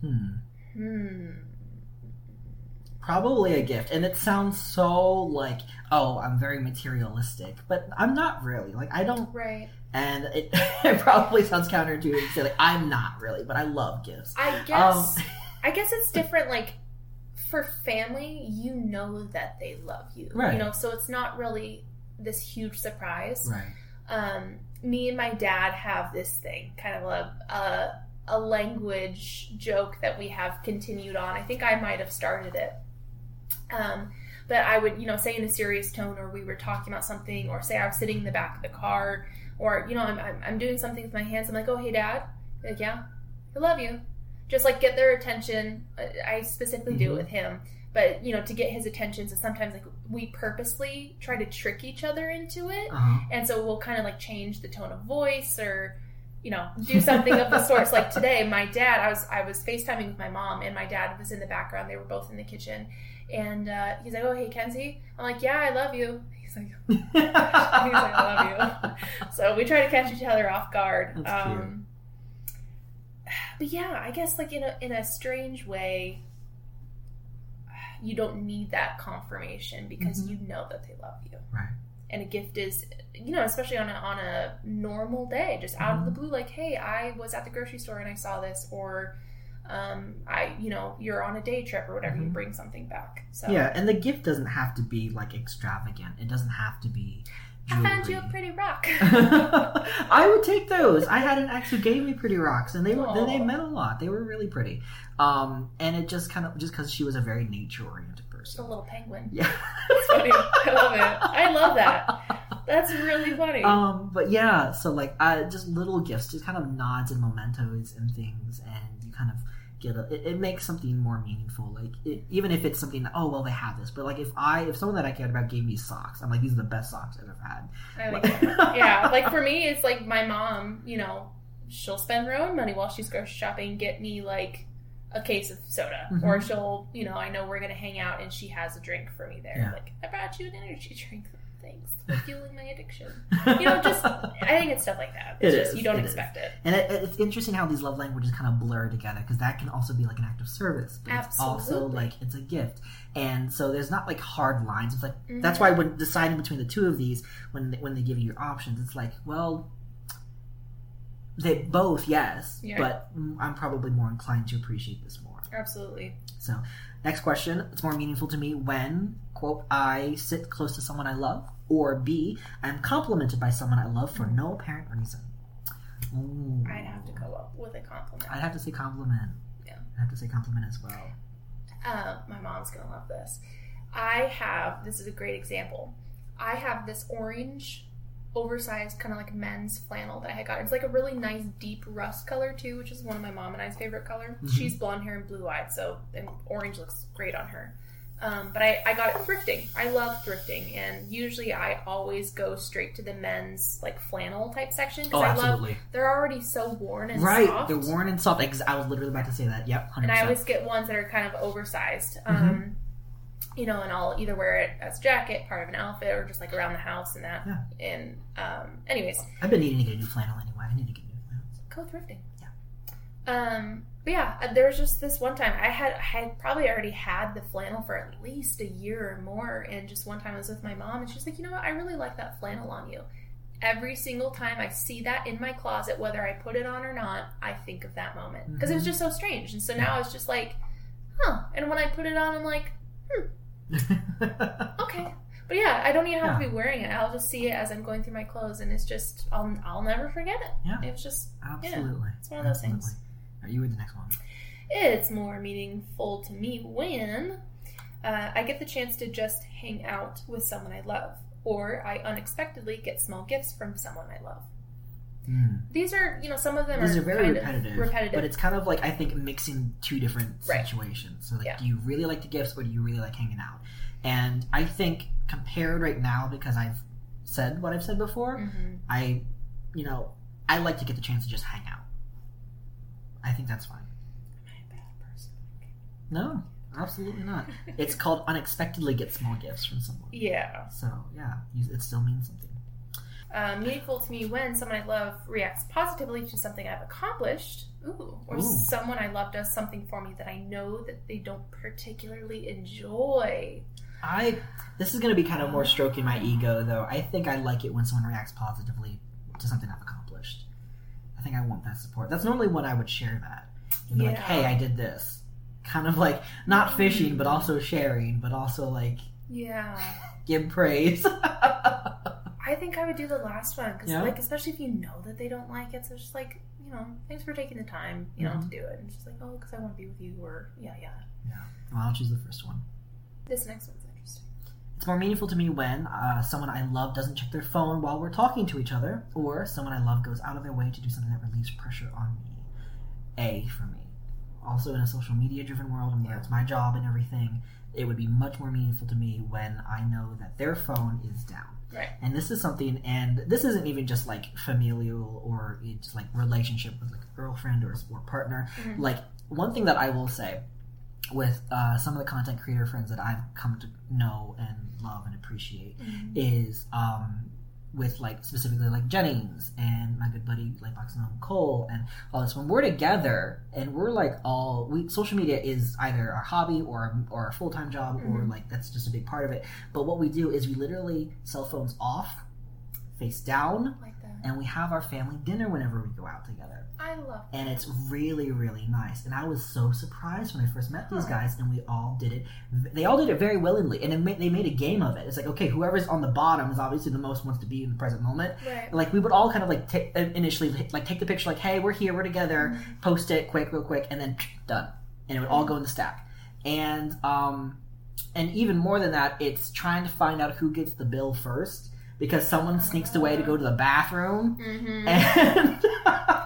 Hmm. Hmm. Probably a gift, and it sounds so like, oh, I'm very materialistic, but I'm not really. Like, I don't, Right. and it, [LAUGHS] it probably sounds counterintuitive to say like I'm not really, but I love gifts. I guess I guess it's different like for family, you know that they love you. Right. You know, so it's not really this huge surprise. Right. Um, me and my dad have this thing, kind of a, a a language joke that we have continued on. I think I might have started it. Um, but I would, you know, say in a serious tone, or we were talking about something, or say I was sitting in the back of the car, or you know, I'm, I'm, I'm doing something with my hands. I'm like, oh, hey, dad. They're like, yeah, I love you. Just like get their attention. I- specifically do it Mhm. with him, but you know, to get his attention. So sometimes like we purposely try to trick each other into it, Uh-huh. and so we'll kind of like change the tone of voice or you know do something of the sorts like today my dad i was i was facetiming with my mom and my dad was in the background they were both in the kitchen and uh, he's like oh hey kenzie i'm like yeah i love you he's like [LAUGHS] he's like i love you [LAUGHS] so we try to catch each other off guard That's cute. But yeah i guess like in a in a strange way you don't need that confirmation because Mhm. you know that they love you Right. and a gift is you know especially on a, on a normal day just out of the Mhm. blue like hey i was at the grocery store and i saw this or um i you know you're on a day trip or whatever you Mhm. bring something back so Yeah, and the gift doesn't have to be like extravagant. It doesn't have to be. I found you a pretty rock [LAUGHS] I would take those. I had an ex who gave me pretty rocks, and they were they, they meant a lot. They were really pretty. Um, and it just kind of just because she was a very nature oriented person. a little penguin Yeah, [LAUGHS] That's funny. I love it. I love that. that's really funny Um, but yeah, so like uh, just little gifts, just kind of nods and mementos and things, and you kind of get a, it, it makes something more meaningful. Like it, even if it's something that oh well they have this, but like if I if someone that I cared about gave me socks, I'm like these are the best socks I've ever had. I like [LAUGHS] yeah like for me it's like my mom you know she'll spend her own money while she's grocery shopping get me like a case of soda Mhm. or she'll you know i know we're gonna hang out and she has a drink for me there Yeah. like i brought you an energy drink thanks fueling my addiction you know just i think it's stuff like that it's It just is, you don't it is. expect it And it, it's interesting how these love languages kind of blur together because that can also be like an act of service, but it's also like it's a gift. And so there's not like hard lines. It's like Mhm. that's why when deciding between the two of these, when they, when they give you your options, it's like well, they both yes, Yeah. but I'm probably more inclined to appreciate this more. absolutely So next question, it's more meaningful to me when quote I sit close to someone I love, or B I'm complimented by someone I love for no apparent reason. Ooh. i'd have to go up with a compliment I'd have to say compliment. Yeah. I'd have to say compliment as well. uh, my mom's gonna love this. I have this is a great example. I have this orange, oversized kind of like men's flannel that I had got. It's like a really nice deep rust color too, which is one of my mom and I's favorite color. Mhm. She's blonde hair and blue eyed, so and orange looks great on her. Um, but I, I got it thrifting. I love thrifting, and usually I always go straight to the men's like flannel type section because I love they're already so worn and Oh, right, soft. they're worn and soft. I was literally about to say that. Yep, hundred and I always get ones that are kind of oversized. Mm-hmm. You know, and I'll either wear it as a jacket, part of an outfit, or just like around the house and that. Yeah. And um, anyways, I've been needing to get a new flannel anyway. I need to get new flannels. go thrifting. Yeah. Um, but yeah, uh, there was just this one time I had I had probably already had the flannel for at least a year or more, and just one time I was with my mom, and she's like, you know what, I really like that flannel on you. Every single time I see that in my closet, whether I put it on or not, I think of that moment because it was Mhm. just so strange. And so now it's just like, huh. And when I put it on, I'm like, [LAUGHS] okay. But yeah, I don't even have to be wearing it. I'll just see it as I'm going through my clothes, and it's just I'll I'll never forget it. Yeah. It was just Absolutely. it's one of those things. Are you read the next one. it's more meaningful to me when uh, I get the chance to just hang out with someone I love, or I unexpectedly get small gifts from someone I love. Mm. These are, you know, some of them These are, are very kind repetitive, of repetitive. but it's kind of like I think mixing two different Right. situations. So, like, Yeah. do you really like the gifts, or do you really like hanging out? And I think compared right now, because I've said what I've said before, Mhm. I, you know, I like to get the chance to just hang out. I think that's fine. Am I a bad person? No, absolutely not. [LAUGHS] It's called unexpectedly get small gifts from someone. Yeah. So yeah, it still means something. Uh, meaningful to me when someone I love reacts positively to something I've accomplished, ooh, or Ooh. someone I love does something for me that I know that they don't particularly enjoy. I this is going to be kind of more stroking my ego though. I think I like it when someone reacts positively to something I've accomplished. I think I want that support. That's normally when I would share that. And be like, "Hey, I did this." Kind of like not fishing, but also sharing, but also like Yeah. [LAUGHS] give praise. [LAUGHS] I think I would do the last one because, Yeah? like, especially if you know that they don't like it, so it's just like, you know, thanks for taking the time, you know, Mhm. to do it. And just like, oh, because I want to be with you, or yeah, yeah, yeah. well, I'll choose the first one. This next one's interesting. It's more meaningful to me when uh, someone I love doesn't check their phone while we're talking to each other, or someone I love goes out of their way to do something that relieves pressure on me. A for me. Also, in a social media driven world and where Yeah. it's my job and everything, it would be much more meaningful to me when I know that their phone is down. Right. And this is something, and this isn't even just like familial or it's like relationship with like a girlfriend or, or partner. Mhm. Like, one thing that I will say with uh, some of the content creator friends that I've come to know and love and appreciate Mm-hmm. is um, with like specifically like Jennings and my good buddy like Boxing Cole and all this. When we're together and we're like all we social media is either our hobby or or our full time job or Mhm. like that's just a big part of it. But what we do is we literally cell phones off, face down, Like and we have our family dinner whenever we go out together. I love that. and it's really really nice. And i was so surprised when i first met these guys and we all did it. They all did it very willingly and it ma- they made a game of it. It's like okay whoever's on the bottom is obviously the most wants to be in the present moment. Right. like we would all kind of like take initially like take the picture like hey we're here we're together Mhm. post it quick real quick and then done. And it would all go in the stack. And um and even more than that it's trying to find out who gets the bill first because someone sneaks away to go to the bathroom Mm-hmm. and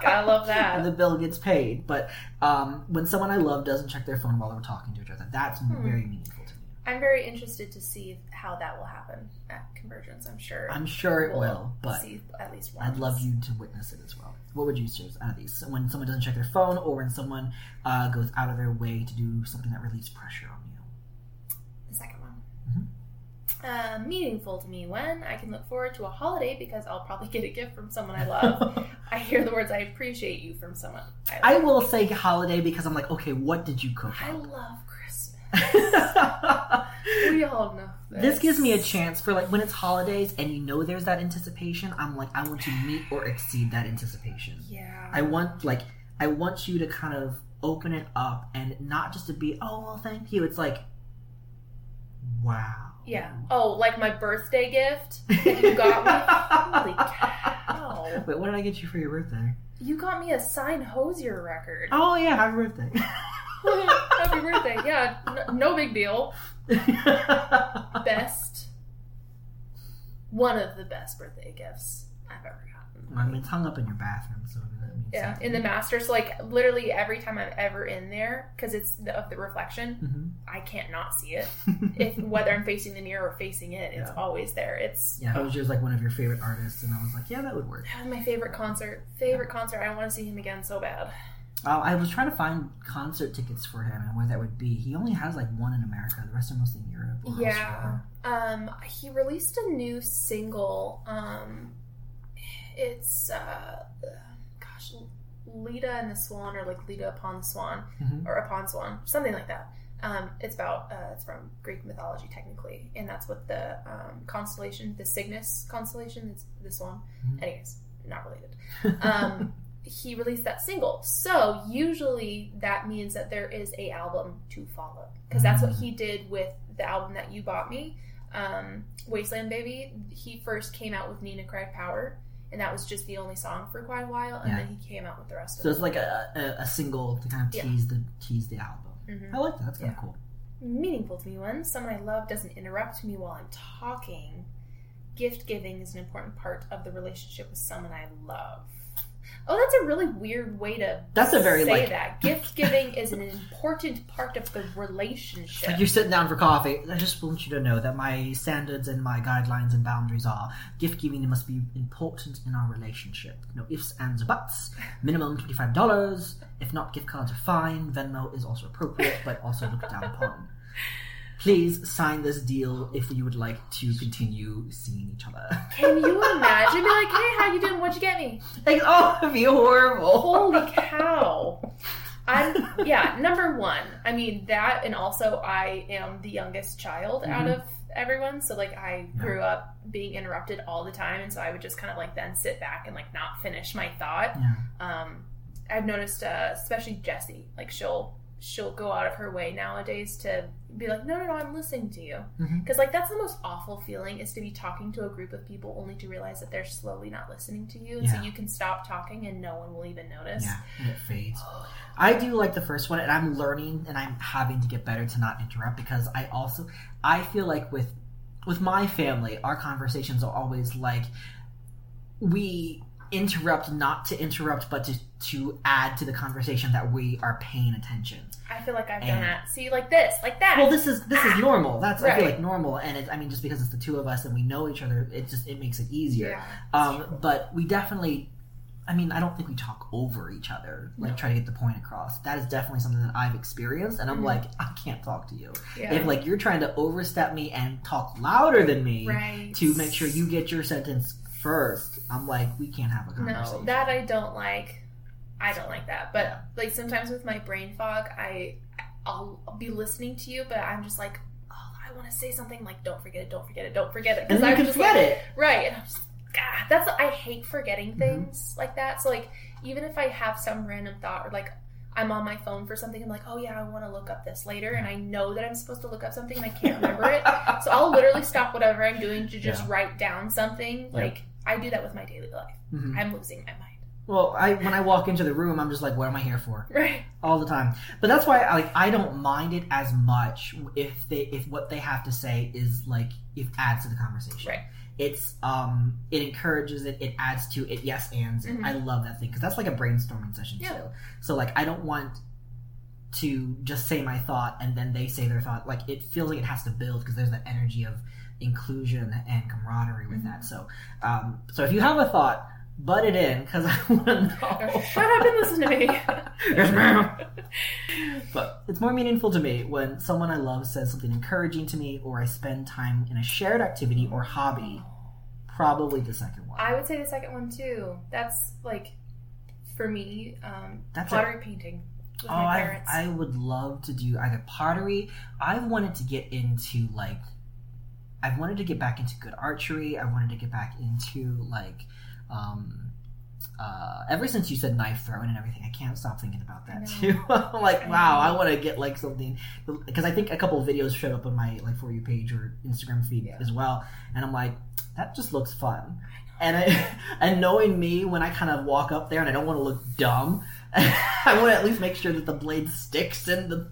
Gotta love that. [LAUGHS] and the bill gets paid. But um, when someone I love doesn't check their phone while we're talking to each other, that's Hmm. very meaningful to me. I'm very interested to see how that will happen at Convergence. I'm sure. I'm sure it will, but see at least one. I'd love you to witness it as well. What would you choose out of these? When someone doesn't check their phone, or when someone uh, goes out of their way to do something that relieves pressure on you? The second one. Mhm. Uh, meaningful to me when I can look forward to a holiday because I'll probably [LAUGHS] get a gift from someone I love. [LAUGHS] I hear the words "I appreciate you" from someone I I will say holiday because I'm like, okay, what did you cook? I up? love [LAUGHS] Christmas. We all know this. this gives me a chance for like when it's holidays and you know there's that anticipation. I'm like, I want to meet or exceed that anticipation. Yeah. I want like I want you to kind of open it up and not just to be, oh well, thank you. It's like, wow. Yeah. Mm. Oh, like my birthday gift that you got me. [LAUGHS] Holy cow! Wait, what did I get you for your birthday? You got me a signed Hozier record. Oh yeah, happy birthday. [LAUGHS] Happy birthday! Yeah, no, no big deal. [LAUGHS] Best, one of the best birthday gifts I've ever. I mean, it's hung up in your bathroom, so that means Yeah, in the masters, like literally every time I'm ever in there, because it's the, of the reflection, Mhm. I can't not see it. [LAUGHS] If whether I'm facing the mirror or facing it, it's Yeah. always there. It's yeah, Hozier's like one of your favorite artists, and I was like, yeah, that would work. That was my favorite concert. Favorite concert. I want to see him again so bad. Uh, I was trying to find concert tickets for him and where that would be. He only has like one in America. The rest are mostly in Europe. Yeah. Um, he released a new single. Um, it's uh, gosh, Leda and the Swan, or like Leda upon the Swan, Mhm. or upon Swan, something like that. Um, it's about uh, it's from Greek mythology technically, and that's what the um, constellation, the Cygnus constellation, is the Swan. Mhm. Anyways, not related. Um, [LAUGHS] he released that single, so usually that means that there is a album to follow because that's what he did with the album that you bought me, um, Wasteland Baby. He first came out with Nina Cried Power, and that was just the only song for quite a while, and Yeah. then he came out with the rest of it. So it's like a, a, a single to kind of Yeah. tease the tease the album. Mhm. I like that. That's kind Yeah. of cool. meaningful to me when someone I love doesn't interrupt me while I'm talking. Gift giving is an important part of the relationship with someone I love. Oh, that's a really weird way to That's a very, say like- that. Gift giving is an important part of the relationship. Like you're sitting down for coffee. I just want you to know that my standards and my guidelines and boundaries are gift giving must be important in our relationship. No ifs, ands, or buts. Minimum twenty five dollars. If not, gift cards are fine. Venmo is also appropriate, but also looked down upon. Please sign this deal if you would like to continue seeing each other. Can you [LAUGHS] imagine? Be like, hey, how you doing? What'd you get me? Like, oh, it'd be horrible. Holy [LAUGHS] cow. I'm yeah, number one. I mean that and also I am the youngest child out Mhm. of everyone. So like I grew up being interrupted all the time and so I would just kind of like then sit back and like not finish my thought. Yeah. Um I've noticed uh, especially Jessie, like she'll she'll go out of her way nowadays to be like, no, no, no, I'm listening to you. Mm-hmm. Because, like, that's the most awful feeling is to be talking to a group of people only to realize that they're slowly not listening to you. And Yeah. so you can stop talking and no one will even notice. Yeah, and it fades. [SIGHS] I do like the first one, and I'm learning and I'm having to get better to not interrupt because I also I feel like with with my family, our conversations are always like we interrupt not to interrupt, but to to add to the conversation that we are paying attention. I feel like I've done that. See, like this, like that. Well, this is this is normal. That's I feel Ah. Like normal, and it, I mean, just because it's the two of us and we know each other, it just it makes it easier. yeah. Um, but we definitely, I mean, I don't think we talk over each other, like No. try to get the point across. That is definitely something that I've experienced, and I'm Mhm. like, I can't talk to you. yeah. If like you're trying to overstep me and talk louder than me right. to make sure you get your sentence first, I'm like, we can't have a conversation. No, that I don't like. I don't like that. But Yeah. like sometimes with my brain fog, I I'll be listening to you, but I'm just like, oh, I want to say something like, don't forget it, don't forget it, don't forget it, you I'm can just forget like, it. right. And I'm just, God, that's I hate forgetting Mhm. things like that. So like, even if I have some random thought or like. I'm on my phone for something. I'm like, oh yeah, I want to look up this later, and I know that I'm supposed to look up something, and I can't remember it. So I'll literally stop whatever I'm doing to just Yeah. write down something. Yeah. Like I do that with my daily life. Mhm. I'm losing my mind. Well, I when I walk into the room, I'm just like, what am I here for? Right. all the time. But that's why I, like I don't mind it as much if they if what they have to say is like if adds to the conversation. Right. It's um it encourages it. It adds to it. Yes, ands. it. Mhm. I love that thing because that's like a brainstorming session Yeah. too. So like I don't want to just say my thought and then they say their thought. Like it feels like it has to build because there's that energy of inclusion and camaraderie with Mhm. that. So um so if you have a thought. Butt it in because I [LAUGHS] want to know. Shut up and listen to me. Yes, ma'am. But it's more meaningful to me when someone I love says something encouraging to me, or I spend time in a shared activity or hobby. Probably the second one. I would say the second one too. That's like for me, um, That's pottery painting with oh, my I. I would love to do either pottery. I've wanted to get into like, I've wanted to get back into good archery. I wanted to get back into like, um, uh, ever since you said knife throwing and everything, I can't stop thinking about that too. [LAUGHS] Like, I wow, know. I want to get like something because I think a couple of videos showed up on my like for you page or Instagram feed Yeah. as well, and I'm like, that just looks fun. And I, [LAUGHS] and knowing me, when I kind of walk up there and I don't want to look dumb, [LAUGHS] I want to at least make sure that the blade sticks in the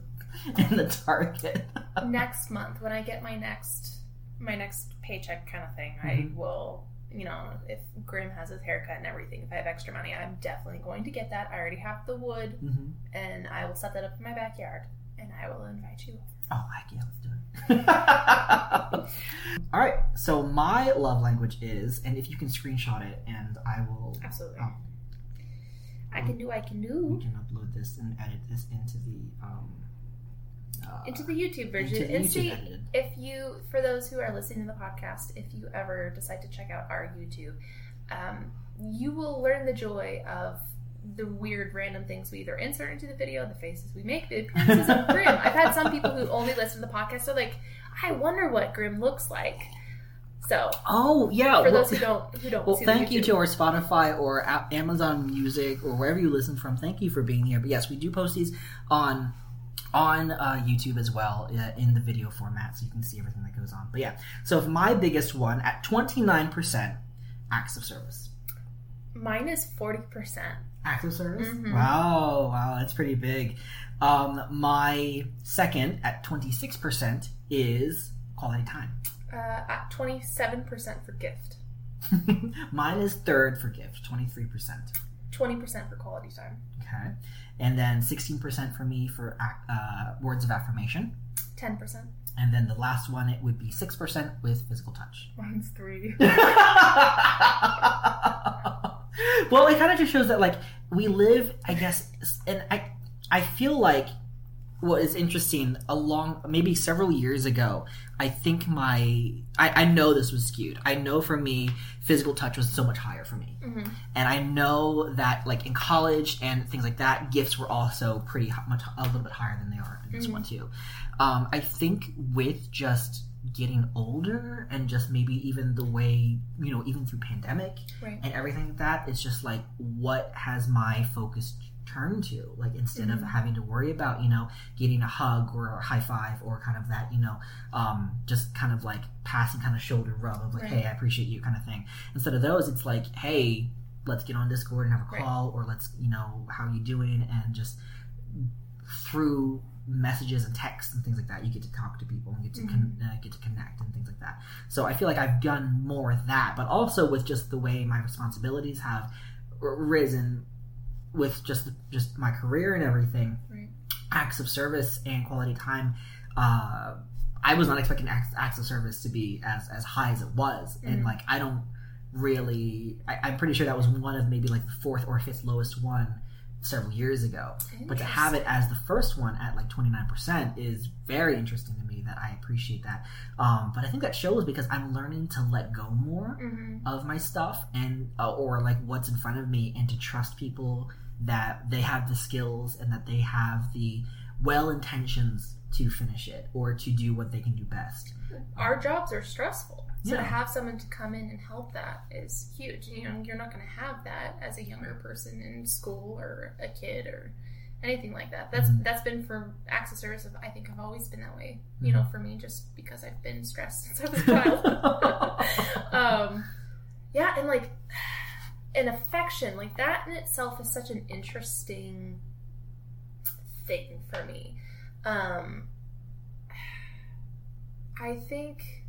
in the target. next month when I get my next my next paycheck kind of thing, Mhm. I will. You know, if Grim has his haircut and everything, if I have extra money, I'm definitely going to get that. I already have the wood, hmm and I will set that up in my backyard, and I will invite you. Oh, heck yeah, let's do it. [LAUGHS] All right, so my love language is, and if you can screenshot it, and I will. Absolutely. Oh. I can do. I can we do. can upload this and edit this into the um uh, Into the YouTube version the and YouTube see edited. if you, for those who are listening to the podcast, if you ever decide to check out our YouTube, um, you will learn the joy of the weird random things we either insert into the video, the faces we make, the appearances of [LAUGHS] Grim. I've had some people who only listen to the podcast, are like, I wonder what Grim looks like. So Oh yeah. for well- those who don't who don't Well, thank you to our Spotify or Amazon Music or wherever you listen from. Thank you for being here. But yes, we do post these on on uh, YouTube as well uh, in the video format, so you can see everything that goes on. But yeah, so if my biggest one at twenty nine percent acts of service. mine is forty percent. Acts of service. Mhm. Wow, wow, that's pretty big. Um, my second at twenty six percent is quality time. Uh, at twenty seven percent for gift, [LAUGHS] Mine is third for gift, twenty three percent. twenty percent for quality time, Okay. And then 16% for me for uh, words of affirmation. ten percent. And then the last one, it would be 6% with physical touch. Mine's three. [LAUGHS] [LAUGHS] well, it kind of just shows that, like, we live, I guess, and I, I feel like what is interesting along maybe several years ago i think my I, I know this was skewed i know for me physical touch was so much higher for me hmm and I know that like in college and things like that, gifts were also pretty much a little bit higher than they are in this Mhm. one too. Um, I think with just getting older and just maybe even the way you know even through pandemic Right. and everything like that, it's just like what has my focus turned to like instead of Mhm. having to worry about you know getting a hug or a high five or kind of that you know um, just kind of like passing kind of shoulder rub of like Right. hey I appreciate you kind of thing instead of those it's like hey let's get on discord and have a Right. call or let's you know how you doing and just through messages and texts and things like that you get to talk to people and get to con- uh, get to connect and things like that so i feel like i've done more of that but also with just the way my responsibilities have r- risen with just just my career and everything Right. acts of service and quality time uh i was not expecting acts, acts of service to be as as high as it was and Mhm. like i don't really I, i'm pretty sure that was one of maybe like the fourth or fifth lowest one several years ago. But to have it as the first one at like 29% is very interesting to me that i appreciate that. Um, but i think that shows because i'm learning to let go more hmm of my stuff and uh, or like what's in front of me and to trust people that they have the skills and that they have the well intentions to finish it or to do what they can do best. Our jobs are stressful. So Yeah. to have someone to come in and help that is huge. You know, you're not going to have that as a younger person in school or a kid or anything like that. That's Mhm. that's been for service. I think I've always been that way. You know, for me, just because I've been stressed [LAUGHS] since I was a child. [LAUGHS] um, yeah, and like an affection like that in itself is such an interesting thing for me. Um, I think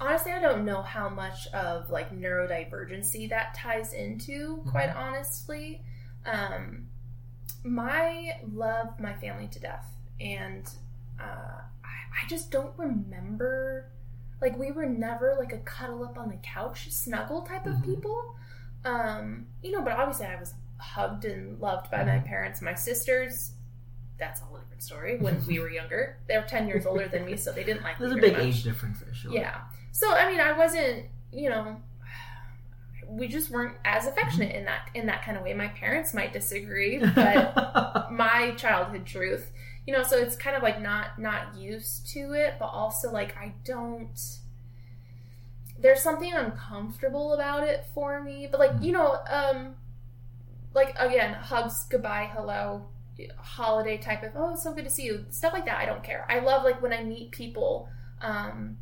honestly, I don't know how much of like neurodivergency that ties into. Quite honestly, um, my love my family to death, and uh, I, I just don't remember. Like we were never like a cuddle up on the couch, snuggle type of Mhm. people. Um, you know, but obviously I was hugged and loved by my Mhm. parents. My sisters, that's a whole different story. When we were younger, they were ten years older than me, so they didn't like [LAUGHS] there's me a big much. age difference there sure Yeah. So I mean, I wasn't, you know, we just weren't as affectionate in that in that kind of way. My parents might disagree, but [LAUGHS] my childhood truth, you know, so it's kind of like not not used to it, but also like I don't. There's something uncomfortable about it for me, but like you know, um, like again, hugs, goodbye, hello, holiday type of oh, so good to see you, stuff like that. I don't care. I love like when I meet people, um,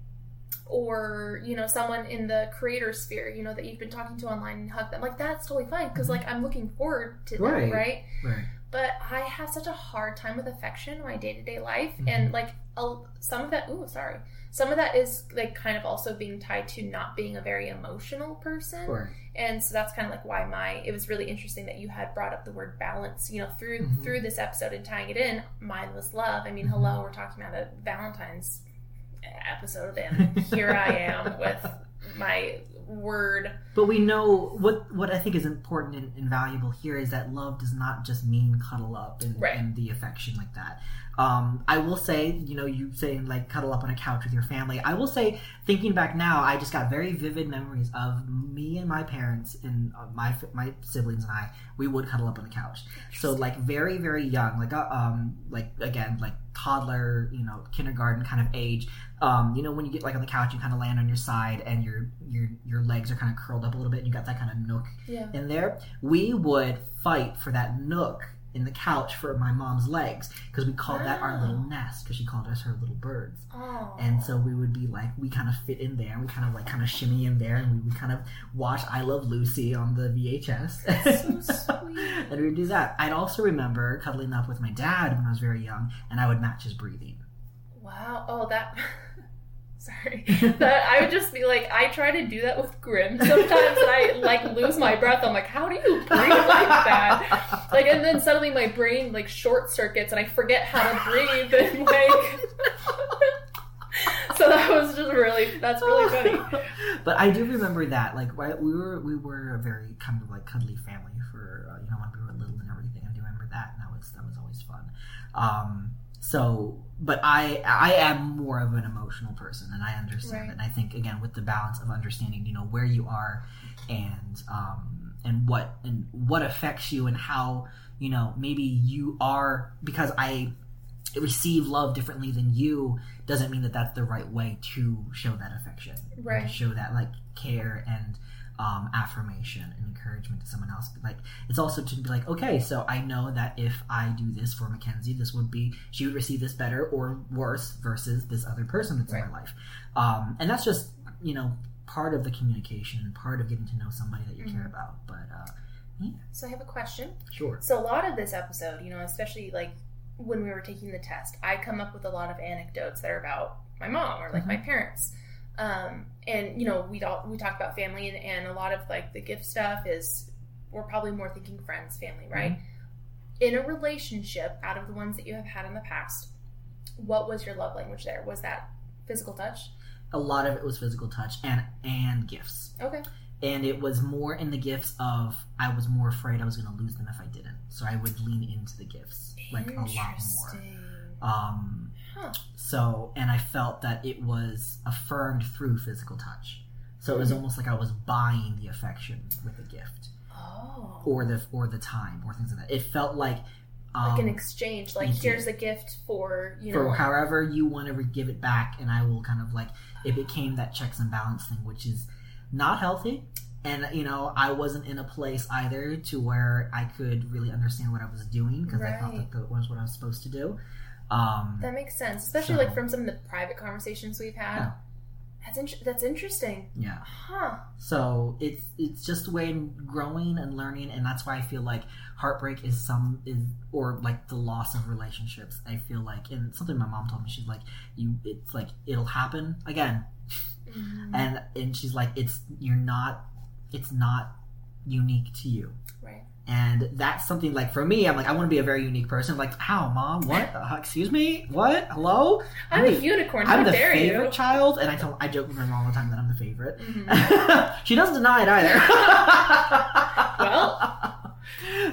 or you know, someone in the creator sphere, you know, that you've been talking to online and hug them. Like that's totally fine because like I'm looking forward to them, Right. right? right but I have such a hard time with affection in my day to day life, Mhm. and like a, some of that. Ooh, sorry. Some of that is like kind of also being tied to not being a very emotional person, and so that's kind of like why my. It was really interesting that you had brought up the word balance. You know, through Mhm. through this episode and tying it in. Mine was love. I mean, Mhm. hello, we're talking about a Valentine's episode, and here I am with my word. But we know what what I think is important and, and valuable here is that love does not just mean cuddle up and, Right. and the affection like that. Um, I will say, you know, you saying like cuddle up on a couch with your family. I will say, thinking back now, I just got very vivid memories of me and my parents and uh, my my siblings and I. We would cuddle up on the couch. So like very very young, like uh, um like again like toddler, you know, kindergarten kind of age. Um, you know when you get like on the couch, you kind of land on your side and your your your legs are kind of curled up a little bit, and you got that kind of nook Yeah. in there. We would fight for that nook in the couch for my mom's legs because we called that our little ah. nest because she called us her little birds. Oh. And so we would be like, we kind of fit in there, we kind of like kind of shimmy in there, and we would kind of watch I Love Lucy on the VHS. so [LAUGHS] sweet. and we would do that. I'd also remember cuddling up with my dad when I was very young, and I would match his breathing. Wow. Oh, that. [LAUGHS] Sorry. That I would just be like, I try to do that with Grim sometimes, and I like lose my breath. I'm like, how do you breathe like that? Like, and then suddenly my brain like short circuits, and I forget how to breathe, and like. [LAUGHS] so that was just really. That's really funny. but I do remember that, like, we were we were a very kind of like cuddly family for uh, you know when we were little and everything. I do remember that, and that was that was always fun. Um, so, but I I am more of an emotional person, and I understand Right. it. And I think again with the balance of understanding, you know, where you are, and um, and what and what affects you, and how you know maybe you are because I receive love differently than you doesn't mean that that's the right way to show that affection Right. show that like care and um, affirmation and encouragement to someone else. But like it's also to be like okay so i know that if i do this for McKenzie this would be she would receive this better or worse versus this other person that's in my life. Um, and that's just you know part of the communication and part of getting to know somebody that you care Mhm. about. But uh, So I have a question. sure. So a lot of this episode, you know, especially like when we were taking the test, I come up with a lot of anecdotes that are about my mom or like my parents. Um, and you know, we all we talk about family and, and a lot of like the gift stuff is we're probably more thinking friends, family, right? In a relationship, out of the ones that you have had in the past, what was your love language there? Was that physical touch? a lot of it was physical touch and and gifts Okay. and it was more in the gifts of I was more afraid I was going to lose them if I didn't. So I would lean into the gifts like a lot more. Um, Huh. so and I felt that it was affirmed through physical touch. So it was Hmm. almost like I was buying the affection with a gift Oh. or the or the time or things like that. It felt like um, like an exchange, like you here's a gift for you know for however you want to give it back, and I will kind of like it became that checks and balance thing, which is not healthy. And you know, I wasn't in a place either to where I could really understand what I was doing because I thought that that was what I was supposed to do. Um, That makes sense, especially So- like from some of the private conversations we've had. Yeah. That's in- that's interesting, yeah. huh? So it's it's just a way of growing and learning, and that's why I feel like heartbreak is some is or like the loss of relationships. I feel like, and something my mom told me, she's like, you, it's like it'll happen again, Mm, and and she's like it's you're not it's not unique to you right. And that's something like for me i'm like i want to be a very unique person. Like how mom what? [LAUGHS] Uh, excuse me? What? Hello? I'm a the- unicorn. i'm How the favorite you? child and i tell i joke with my mom all the time that i'm the favorite. Mhm. [LAUGHS] she doesn't deny it either. [LAUGHS] Well,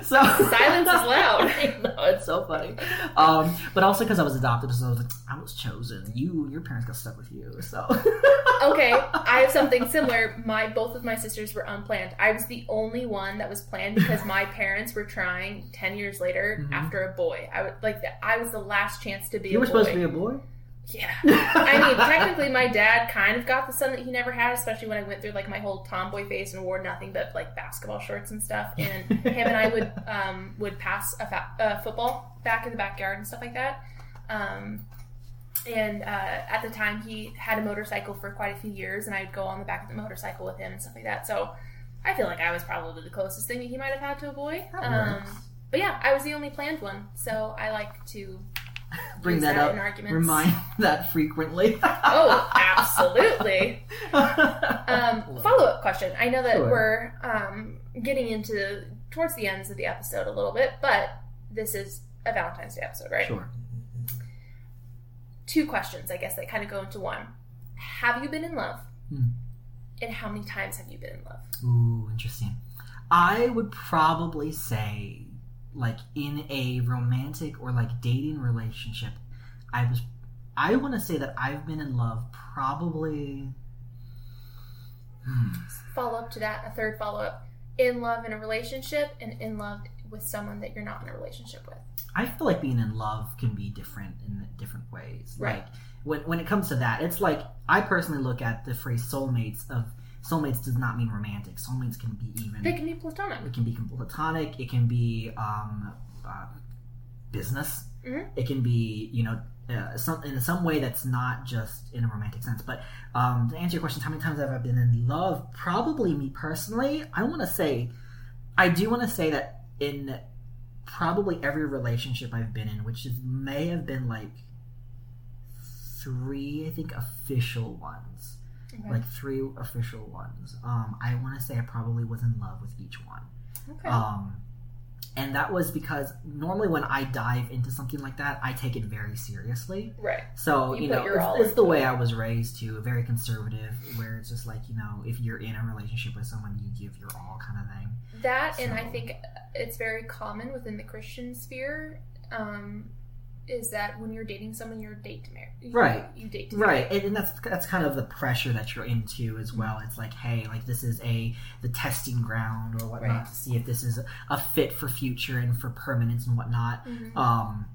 so silence is loud. Know, it's so funny. Um but also because i was adopted so i was like i was chosen. You your parents got stuck with you. So Okay, I have something similar. My both of my sisters were unplanned. I was the only one that was planned because my parents were trying ten years later Mhm. after a boy. I would like the, I was the last chance to be. you were supposed to be a boy Yeah. [LAUGHS] I mean, technically, my dad kind of got the son that he never had, especially when I went through like my whole tomboy phase and wore nothing but like basketball shorts and stuff. [LAUGHS] And him and I would um, would pass a fa- uh, football back in the backyard and stuff like that. Um, and uh, at the time, he had a motorcycle for quite a few years, and I'd go on the back of the motorcycle with him and stuff like that. So I feel like I was probably the closest thing that he might have had to a boy. Um, but yeah, I was the only planned one, so I like to [LAUGHS] bring that that up in arguments. remind [LAUGHS] that frequently [LAUGHS] Oh, absolutely. Um, follow up question. I know that Sure. we're um, getting into towards the ends of the episode a little bit, but this is a Valentine's Day episode, right? Sure. Two questions, I guess, that kind of go into one. Have you been in love? Hmm. and how many times have you been in love? Ooh, interesting. I would probably say, like in a romantic or like dating relationship, I was. I want to say that I've been in love probably. Hmm. Follow up to that, a third follow up. In love in a relationship and in love with someone that you're not in a relationship with. I feel like being in love can be different in different ways. Right. Like when when it comes to that, it's like I personally look at the phrase soulmates of soulmates does not mean romantic. Soulmates can be even They can be platonic. it can be platonic. It can be um, uh, business. Mhm. It can be you know uh, some in some way that's not just in a romantic sense. But um, to answer your question, how many times have I been in love? Probably me personally. I want to say, I do want to say that in probably every relationship I've been in, which is may have been like three, I think official ones Okay. like three official ones. Um, I want to say I probably was in love with each one. okay. Um, and that was because normally when I dive into something like that, I take it very seriously. right. So You you, know, it's, it's the way it. I was raised to, very conservative, where it's just like you know, if you're in a relationship with someone, you give your all, kind of thing. That and I think it's very common within the Christian sphere. Um, is that when you're dating someone, you're date to marry. You- Right. You date to marry. Right, and, and that's that's kind of the pressure that you're into as well. It's like, hey, like this is a the testing ground or whatnot Right. to see if this is a fit for future and for permanence and whatnot. Mhm. Um,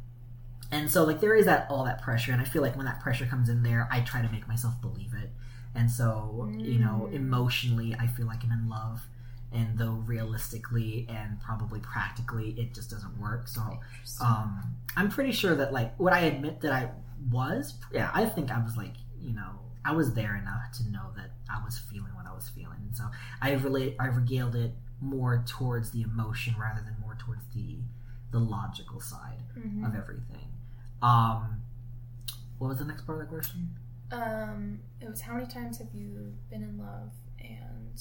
and so like there is that all that pressure, and I feel like when that pressure comes in there, I try to make myself believe it. And so you know, Mm. emotionally, I feel like I'm in love, and though realistically and probably practically, it just doesn't work. So um, I'm pretty sure that like would I admit that I was? Yeah, I think I was like you know I was there enough to know that I was feeling what I was feeling, and so I relate I regaled it more towards the emotion rather than more towards the the logical side Mhm. of everything. Um, what was the next part of the question? Um, it was how many times have you been in love and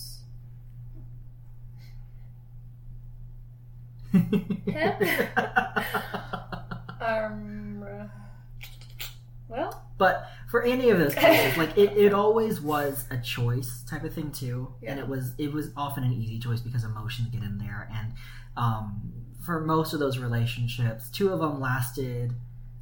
[LAUGHS] um, well, But for any of those [LAUGHS] cases, like it, it always was a choice type of thing too, and it was it was often an easy choice because emotions get in there. And um, for most of those relationships, two of them lasted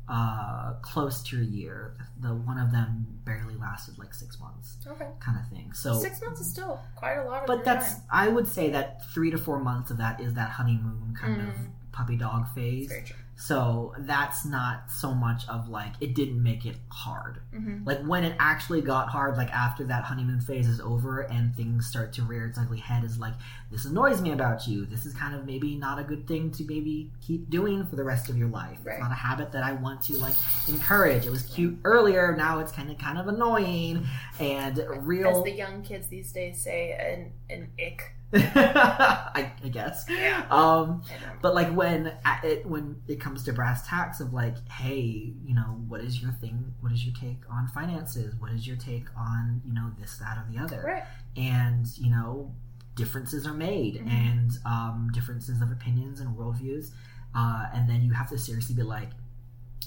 uh, close to a year. The one of them barely lasted like six months, okay, kind of thing. So, six months is still quite a lot of but that's time. I would say that three to four months of that is that honeymoon kind of Mm. puppy dog phase. So that's not so much of like it didn't make it hard Mm-hmm. like when it actually got hard like after that honeymoon phase is over and things start to rear its ugly head is like this annoys me about you this is kind of maybe not a good thing to maybe keep doing for the rest of your life Right. it's not a habit that i want to like encourage it was cute earlier now it's kind of kind of annoying and real. As the young kids these days say, an an ick. [LAUGHS] I, I guess Yeah. um but like when it when it comes to brass tacks of like, hey, you know, what is your thing? What is your take on finances? What is your take on you know this, that, or the other? Right. And you know, differences are made, Mhm. and um, differences of opinions and worldviews, uh, and then you have to seriously be like,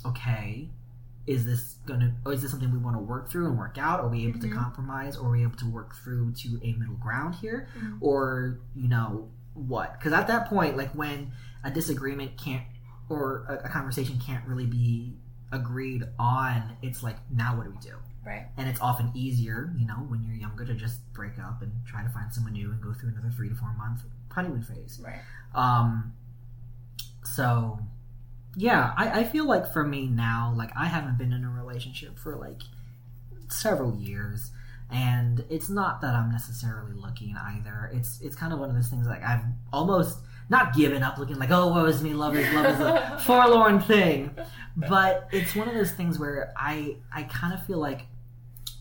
okay. Is this gonna, or is this something we want to work through and work out? Are we able Mhm. to compromise? Or are we able to work through to a middle ground here? Mhm. or you know what because at that point like when a disagreement can't or a, a conversation can't really be agreed on it's like now what do we do Right. and it's often easier you know when you're younger to just break up and try to find someone new and go through another three to four month honeymoon phase Right. um so yeah I, I feel like for me now like i haven't been in a relationship for like several years and it's not that i'm necessarily looking either it's it's kind of one of those things like i've almost not given up looking like oh woe is me love is love is a [LAUGHS] forlorn thing but it's one of those things where i i kind of feel like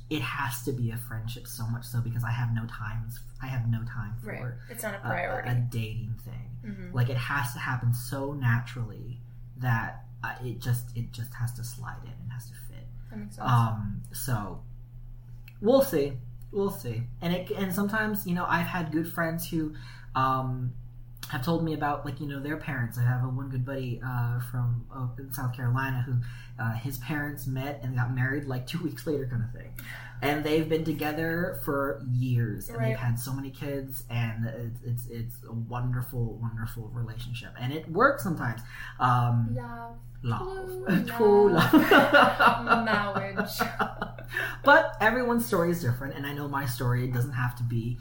it has to be a friendship so much so because i have no time i have no time for Right. It's not a priority. a, a dating thing mm-hmm. like it has to happen so naturally that uh, it just it just has to slide in and has to fit That makes sense. um so we'll see we'll see and it and sometimes you know i've had good friends who um have told me about like you know their parents. I have a one good buddy uh, from uh, South Carolina who uh, his parents met and got married like two [LAUGHS] weeks later, kind of thing. And they've been together for years, and Right. they've had so many kids, and it's it's, it's a wonderful, wonderful relationship, and it works sometimes. Um, Love. love, True [LAUGHS] love. love, [LAUGHS] Marriage. but everyone's story is different, and I know my story doesn't have to be,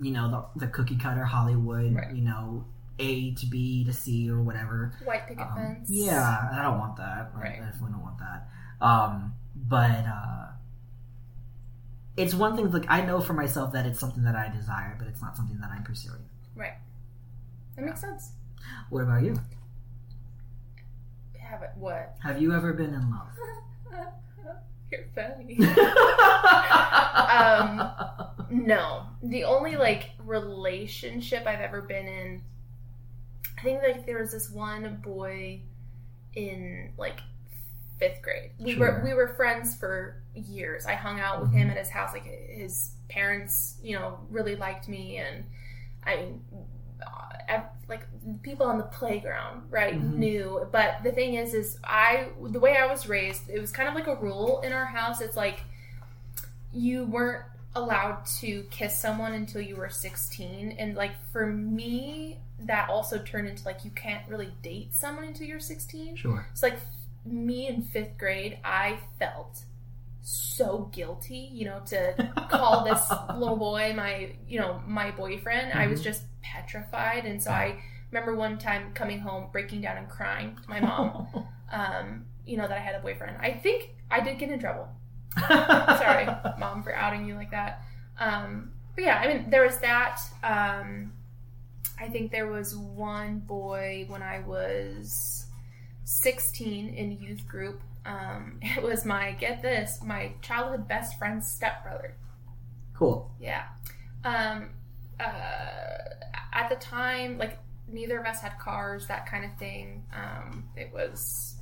you know, the, the cookie cutter Hollywood, Right. you know, A to B to C or whatever. White picket Um, fence. yeah, I don't want that. Right. I definitely don't want that. Um, but uh, it's one thing. Like I know for myself that it's something that I desire, but it's not something that I'm pursuing. Right. That makes sense. What about you? Have it. What? Have you ever been in love? [LAUGHS] You're funny. Um, No. The only like relationship I've ever been in, I think like there was this one boy in like fifth grade. We Sure. were we were friends for years. I hung out with him at his house. Like his parents, you know, really liked me, and I mean, uh, like people on the playground, right, Mhm. knew. But the thing is, is I the way I was raised, it was kind of like a rule in our house. It's like you weren't allowed to kiss someone until you were 16 and like for me that also turned into like you can't really date someone until you're 16 Sure. it's like me in fifth grade i felt so guilty you know to call this [LAUGHS] little boy my you know my boyfriend i was Mhm. just petrified and so i remember one time coming home breaking down and crying to my mom [LAUGHS] um, you know that i had a boyfriend i think i did get in trouble [LAUGHS] Sorry, mom, for outing you like that. Um, but yeah, I mean, there was that. Um, I think there was one boy when I was 16 in youth group. Um, [LAUGHS] it was my, get this, my childhood best friend's stepbrother. Cool. Yeah. Um, uh, at the time, like, neither of us had cars, that kind of thing. Um, it was.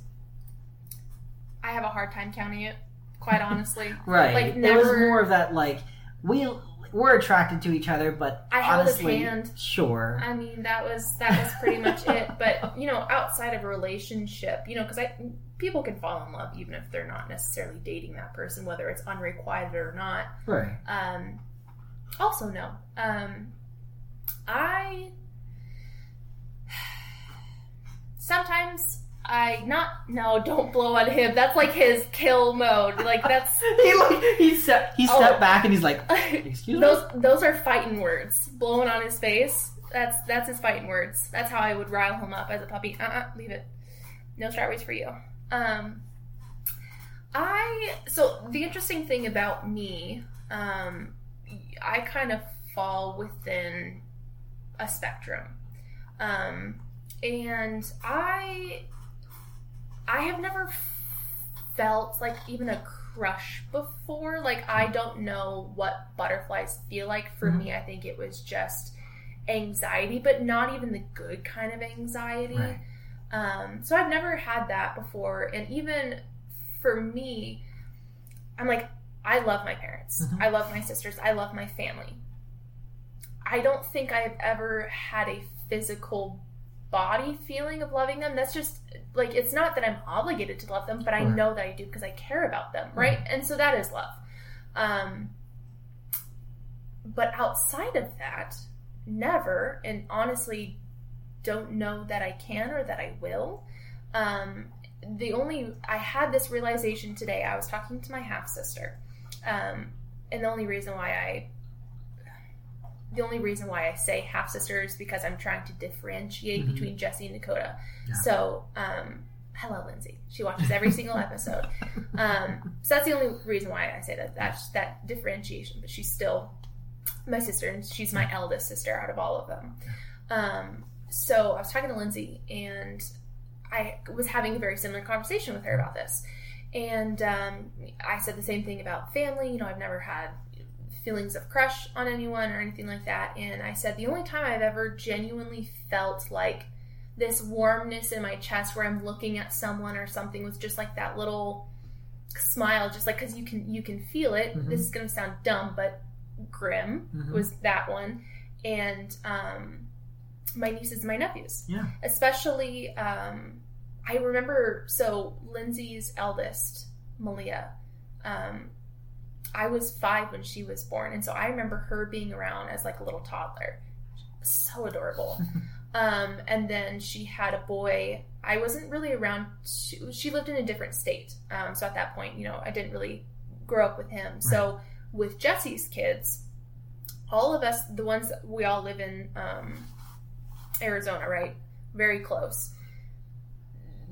I have a hard time counting it, quite [LAUGHS] honestly. Right. Like, it was more of that like we we're attracted to each other, but I held his honestly, hand. sure. I mean, that was that was pretty much it. But you know, outside of a relationship, you know, because I people can fall in love even if they're not necessarily dating that person, whether it's unrequited or not. Right. Um, also, no. Um, I sometimes I not no. Don't blow on him. That's like his kill mode. Like that's [LAUGHS] he like he stepped he Oh. back and he's like, [LAUGHS] excuse me. those those are fighting words. Blowing on his face. That's that's his fighting words. That's how I would rile him up as a puppy. Uh uh leave it. No strawberries for you. Um, I so the interesting thing about me, um, I kind of fall within a spectrum, um, and I I have never felt like even a crush before. Like I don't know what butterflies feel like. For Mhm. me, I think it was just anxiety, but not even the good kind of anxiety. Right. Um, so I've never had that before, and even for me, I'm like, I love my parents. Mhm. I love my sisters. I love my family. I don't think I've ever had a physical body feeling of loving them. That's just like it's not that I'm obligated to love them, but I Right. know that I do because I care about them, right? And so that is love. Um, but outside of that, never, and honestly, don't know that I can or that I will. Um, the only I had this realization today. I was talking to my half sister, um, and the only reason why I the only reason why I say half sister is because I'm trying to differentiate Mhm. between Jesse and Dakota. Yeah. So, um, hello, Lindsay. She watches every single [LAUGHS] episode. Um, so that's the only reason why I say that. That's that differentiation. But she's still my sister, and she's my eldest sister out of all of them. Um, so I was talking to Lindsay, and I was having a very similar conversation with her about this. And um, I said the same thing about family. You know, I've never had feelings of crush on anyone or anything like that. And I said the only time I've ever genuinely felt like this warmness in my chest where I'm looking at someone or something was just like that little smile, just like because you can you can feel it. Mhm. This is gonna sound dumb, but grim Mhm. was that one, and um, my nieces and my nephews. Yeah. Especially, um, I remember, so Lindsay's eldest, Malia, um, I was five when she was born. And so I remember her being around as like a little toddler. So adorable. [LAUGHS] um, and then she had a boy. I wasn't really around. She, she lived in a different state. Um, so at that point, you know, I didn't really grow up with him. So with Jesse's kids, all of us, the ones that we all live in um, Arizona, right? Very close.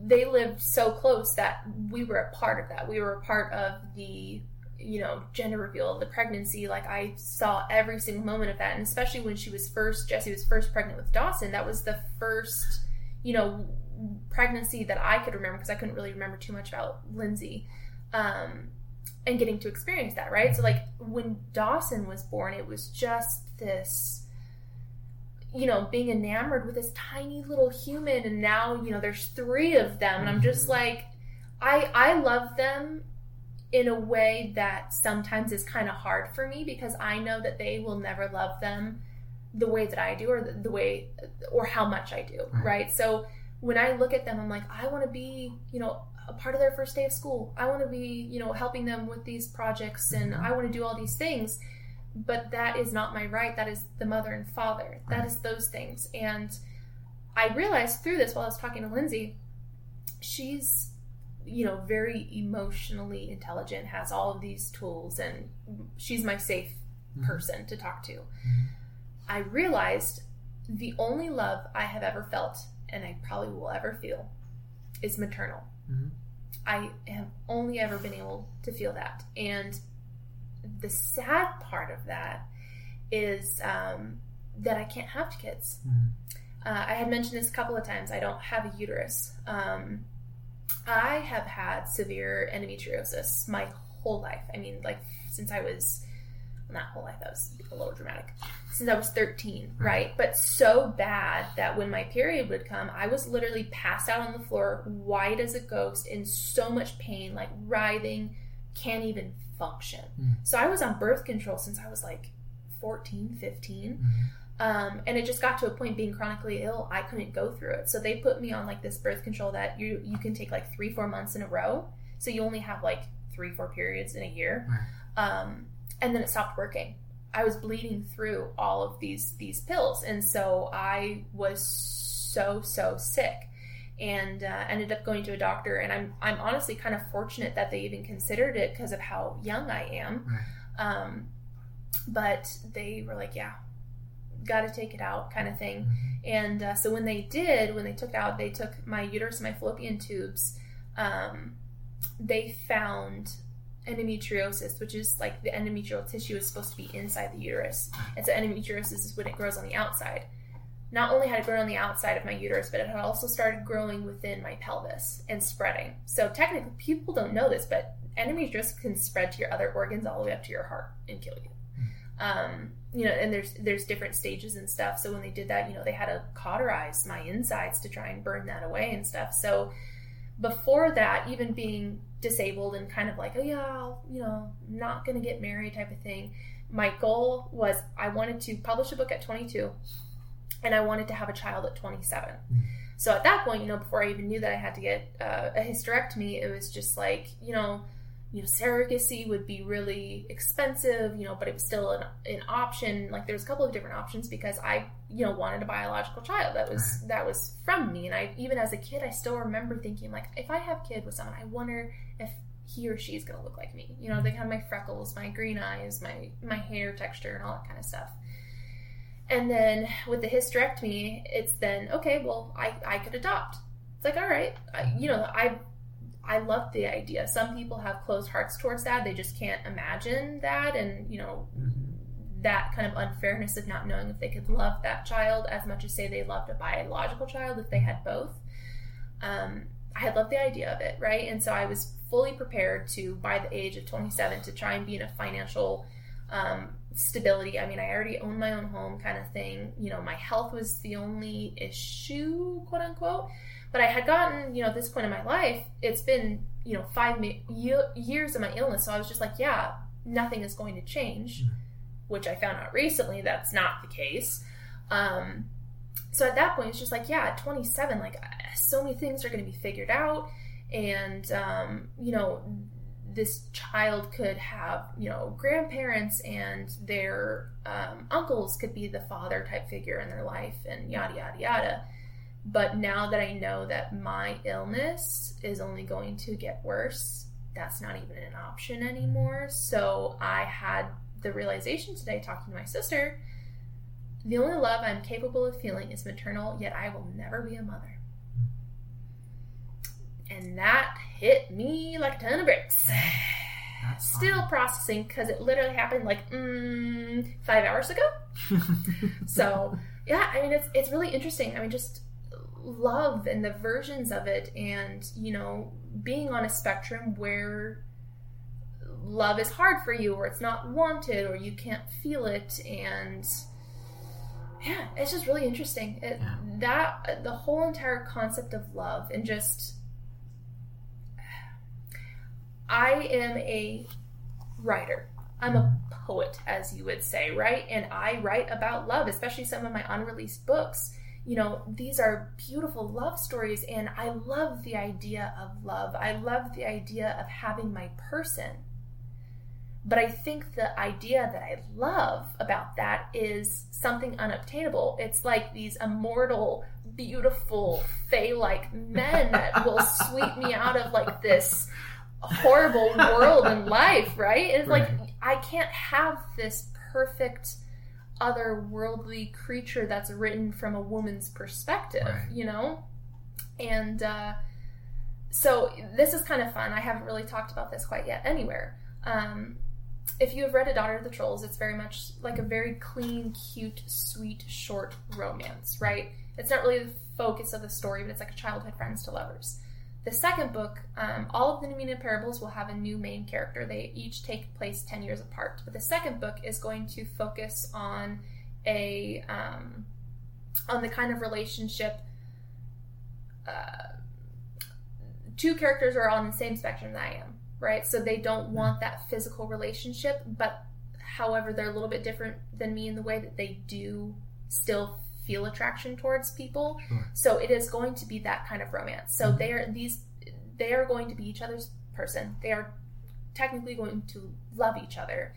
They lived so close that we were a part of that. We were a part of the, you know, gender reveal, the pregnancy. Like I saw every single moment of that, and especially when she was first, Jesse was first pregnant with Dawson. That was the first, you know, pregnancy that I could remember because I couldn't really remember too much about Lindsay. Um, and getting to experience that, right? So like when Dawson was born, it was just this you know, being enamored with this tiny little human and now, you know, there's 3 of them and I'm just like I I love them in a way that sometimes is kind of hard for me because I know that they will never love them the way that I do or the, the way or how much I do, Right. right? So when I look at them, I'm like, I want to be, you know, a part of their first day of school. I want to be, you know, helping them with these projects and Mhm. I want to do all these things. But that is not my right. That is the mother and father. That Right. is those things. And I realized through this while I was talking to Lindsay, she's, you know, very emotionally intelligent, has all of these tools, and she's my safe Mhm. person to talk to. Mhm. I realized the only love I have ever felt, and I probably will ever feel, is maternal. Mhm. I have only ever been able to feel that. And the sad part of that is um, that I can't have kids. Mhm. Uh, I had mentioned this a couple of times. I don't have a uterus. Um, I have had severe endometriosis my whole life. I mean, like since I was not whole life. That was a little dramatic. Since I was thirteen, right? But so bad that when my period would come, I was literally passed out on the floor, white as a ghost, in so much pain, like writhing, can't even function. Mm. So I was on birth control since I was like 14, 15. Mhm. Um, and it just got to a point being chronically ill, I couldn't go through it. So they put me on like this birth control that you you can take like three, four months in a row. So you only have like three, four periods in a year. Right. Um, and then it stopped working. I was bleeding through all of these these pills, and so I was so so sick, and uh, ended up going to a doctor. And I'm I'm honestly kind of fortunate that they even considered it because of how young I am. Um, but they were like, yeah, got to take it out, kind of thing. Mhm. And uh, so when they did, when they took out, they took my uterus my fallopian tubes. Um, they found endometriosis, which is like the endometrial tissue is supposed to be inside the uterus. And so endometriosis is when it grows on the outside. Not only had it grown on the outside of my uterus, but it had also started growing within my pelvis and spreading. So technically, people don't know this, but endometriosis can spread to your other organs all the way up to your heart and kill you. Um, you know, and there's there's different stages and stuff. So when they did that, you know, they had to cauterize my insides to try and burn that away and stuff. So before that, even being disabled and kind of like, oh yeah, I'll, you know, not gonna get married type of thing. My goal was I wanted to publish a book at 22, and I wanted to have a child at 27. Mm. So at that point, you know, before I even knew that I had to get uh, a hysterectomy, it was just like, you know, you know, surrogacy would be really expensive, you know, but it was still an, an option. Like there's a couple of different options because I, you know, wanted a biological child that was that was from me, and I even as a kid, I still remember thinking like, if I have kid with someone, I wonder if he or she's gonna look like me. You know, they have my freckles, my green eyes, my my hair texture, and all that kind of stuff. And then with the hysterectomy, it's then okay. Well, I I could adopt. It's like all right, I, you know, I I love the idea. Some people have closed hearts towards that. They just can't imagine that, and you know, Mhm. that kind of unfairness of not knowing if they could love that child as much as say they loved a biological child if they had both. Um, I had loved the idea of it, right? And so I was fully prepared to, by the age of 27, to try and be in a financial um, stability. I mean, I already owned my own home, kind of thing. You know, my health was the only issue, quote unquote. But I had gotten, you know, at this point in my life, it's been, you know, five years of my illness. So I was just like, yeah, nothing is going to change, Mhm. which I found out recently that's not the case. Um, so at that point, it's just like, yeah, at 27, like so many things are going to be figured out. And, um, you know, this child could have, you know, grandparents and their um, uncles could be the father type figure in their life and yada, yada, yada. But now that I know that my illness is only going to get worse, that's not even an option anymore. So I had the realization today talking to my sister the only love I'm capable of feeling is maternal, yet I will never be a mother. And that hit me like a ton of bricks. [SIGHS] Still processing because it literally happened like mm, five hours ago. [LAUGHS] So yeah, I mean it's it's really interesting. I mean just love and the versions of it, and you know being on a spectrum where love is hard for you, or it's not wanted, or you can't feel it, and yeah, it's just really interesting. It, Yeah. That the whole entire concept of love and just I am a writer. I'm a poet, as you would say, right? And I write about love, especially some of my unreleased books. You know, these are beautiful love stories, and I love the idea of love. I love the idea of having my person. But I think the idea that I love about that is something unobtainable. It's like these immortal, beautiful, fae like men that will sweep me out of like this horrible [LAUGHS] world and life, right? It's like I can't have this perfect otherworldly creature that's written from a woman's perspective, Right. you know? And uh, so this is kind of fun. I haven't really talked about this quite yet anywhere. Um, if you have read A Daughter of the Trolls, it's very much like a very clean, cute, sweet, short romance, right? It's not really the focus of the story, but it's like a childhood friends to lovers. The second book, um, all of the Numina parables will have a new main character. They each take place 10 years apart. But the second book is going to focus on a um, on the kind of relationship uh, two characters are on the same spectrum that I am, right? So they don't want that physical relationship, but however, they're a little bit different than me in the way that they do still feel attraction towards people. Sure. So it is going to be that kind of romance. So Mhm. they are these they are going to be each other's person. They are technically going to love each other,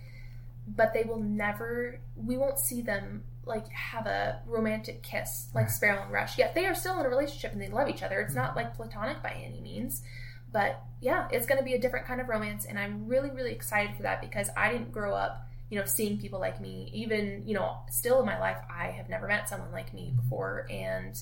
but they will never we won't see them like have a romantic kiss like Right. Sparrow and Rush. Yet they are still in a relationship and they love each other. It's not like platonic by any means. But yeah, it's going to be a different kind of romance and I'm really really excited for that because I didn't grow up, you know, seeing people like me. Even, you know, still in my life I have never met someone like me before and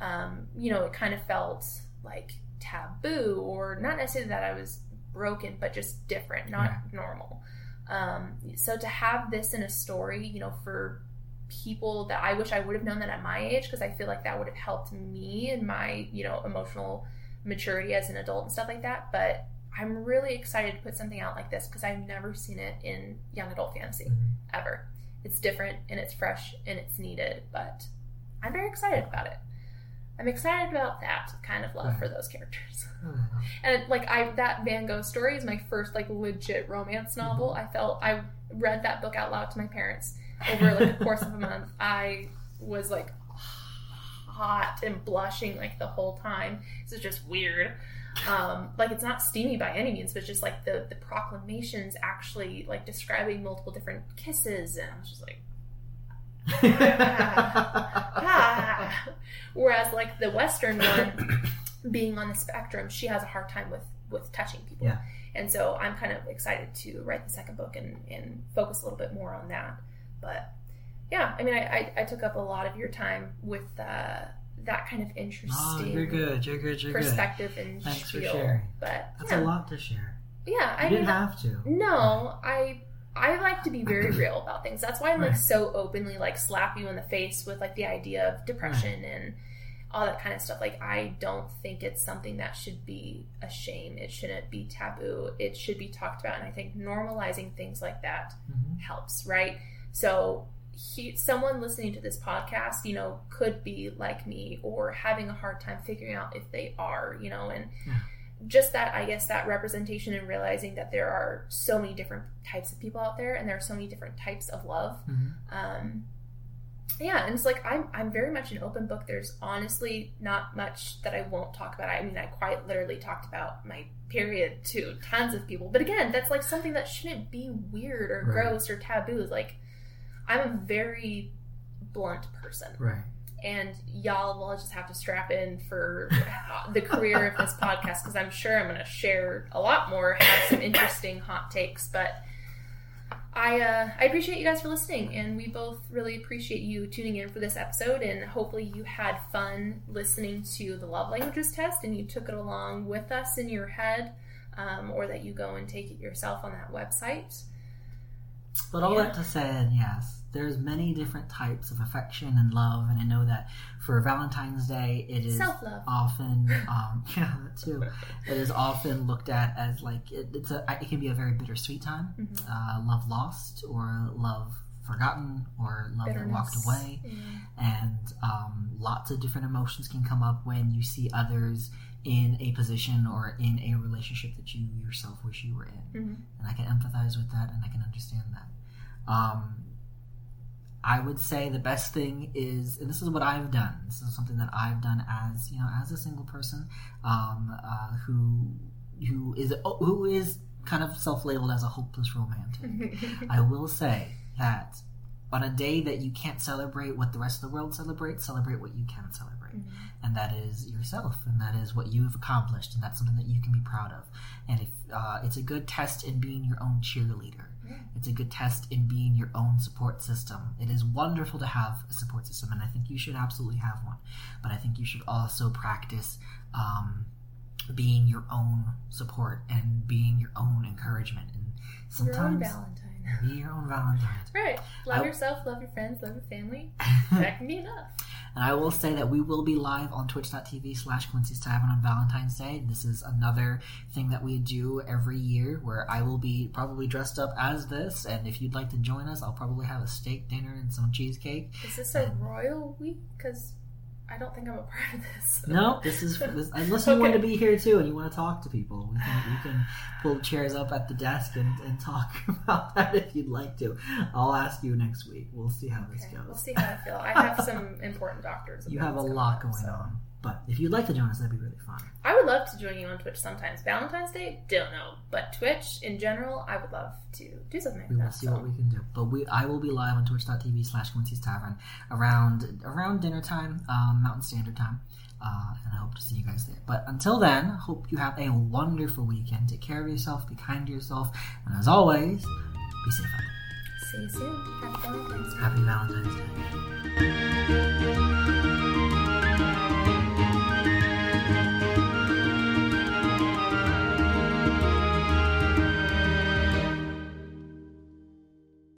um, you know, it kind of felt like taboo or not necessarily that I was broken, but just different, not Right. normal. Um, so to have this in a story, you know, for people that I wish I would have known that at my age, because I feel like that would have helped me in my, you know, emotional maturity as an adult and stuff like that. But I'm really excited to put something out like this because I've never seen it in young adult fantasy Mhm. ever. It's different and it's fresh and it's needed, but I'm very excited about it. I'm excited about that kind of love for those characters. Oh, [LAUGHS] And like I that Van Gogh story is my first like legit romance novel. I felt I read that book out loud to my parents over like the course of a month. [LAUGHS] I was like hot and blushing like the whole time. This is just weird. Um, like it's not steamy by any means, but just like the the proclamations actually like describing multiple different kisses, and I was just like, [LAUGHS] ah. Whereas like the Western one, [COUGHS] being on the spectrum, she has a hard time with with touching people. Yeah. And so I'm kind of excited to write the second book and, and focus a little bit more on that. But yeah, I mean, I, I, I took up a lot of your time with uh, that kind of Oh, interesting you're good. You're good. You're good. perspective and Thanks for sharing. But That's yeah, a lot to share. yeah, You I didn't mean, have to. no, I I like to be very [CLEARS THROAT] real about things. That's why I'm like so openly like slap you in the face with like the idea of depression and all that kind of stuff. Like I don't think it's something that should be a shame. It shouldn't be taboo. It should be talked about. And I think normalizing things like that Mhm. helps, right? So he, someone listening to this podcast, you know, could be like me or having a hard time figuring out if they are, you know, and Yeah. just that, I guess, that representation and realizing that there are so many different types of people out there and there are so many different types of love. Mhm. Um, yeah, and it's like I'm I'm very much an open book. There's honestly not much that I won't talk about. I mean, I quite literally talked about my period to tons of people. But again, that's like something that shouldn't be weird or Right. gross or taboo. Like I'm a very blunt person. Right. And y'all will just have to strap in for the career of this podcast because I'm sure I'm going to share a lot more, have some interesting hot takes. But I uh, I appreciate you guys for listening, and we both really appreciate you tuning in for this episode. And hopefully, you had fun listening to the love languages test, and you took it along with us in your head, um, or that you go and take it yourself on that website. But all Yeah. that to say, yes, there's many different types of affection and love, and I know that for Valentine's Day, it is Self love. often, um, [LAUGHS] yeah, that too. It is often looked at as like it, it's a, it can be a very bittersweet time, Mhm. uh, love lost or love forgotten or love that walked Bitterness. away, Yeah. and um, lots of different emotions can come up when you see others in a position or in a relationship that you yourself wish you were in Mhm. and I can empathize with that and I can understand that. Um, I would say the best thing is, and this is what I've done. This is something that I've done as you know, as a single person um, uh, who who is who is kind of self-labeled as a hopeless romantic. [LAUGHS] I will say that on a day that you can't celebrate what the rest of the world celebrates, celebrate what you can celebrate Mhm. and that is yourself, and that is what you have accomplished, and that's something that you can be proud of. And if uh, it's a good test in being your own cheerleader. It's a good test in being your own support system. It is wonderful to have a support system, and I think you should absolutely have one. But I think you should also practice um, being your own support and being your own encouragement. And Your own sometimes Valentine. be your own Valentine. Right. Love I- yourself, love your friends, love your family. [LAUGHS] That can be enough. And I will say that we will be live on twitch.tv slash Quincy's Tavern on Valentine's Day. This is another thing that we do every year where I will be probably dressed up as this. And if you'd like to join us, I'll probably have a steak dinner and some cheesecake. Is this a royal week? Because I don't think I'm a [LAUGHS] part of this. No, this is this, unless you want to be here too and you want to talk to people. We can, we can pull chairs up at the desk and, and talk [LAUGHS] about that if you'd like to. I'll ask you next week. We'll see how this goes. we'll see how I feel. I have some [LAUGHS] important doctors. You have a lot going up, so- on. But if you'd like to join us, that'd be really fun. I would love to join you on Twitch sometimes. Valentine's Day, don't know, but Twitch in general, I would love to do something like We will that. see so. what we can do. But we, I will be live on twitch.tv slash Quincy's Tavern around around dinner time, um, Mountain Standard Time. Uh, and I hope to see you guys there. But until then, hope you have a wonderful weekend. Take care of yourself, be kind to yourself, and as always, be safe out See you soon. Happy Valentine's Day. Happy Valentine's Day.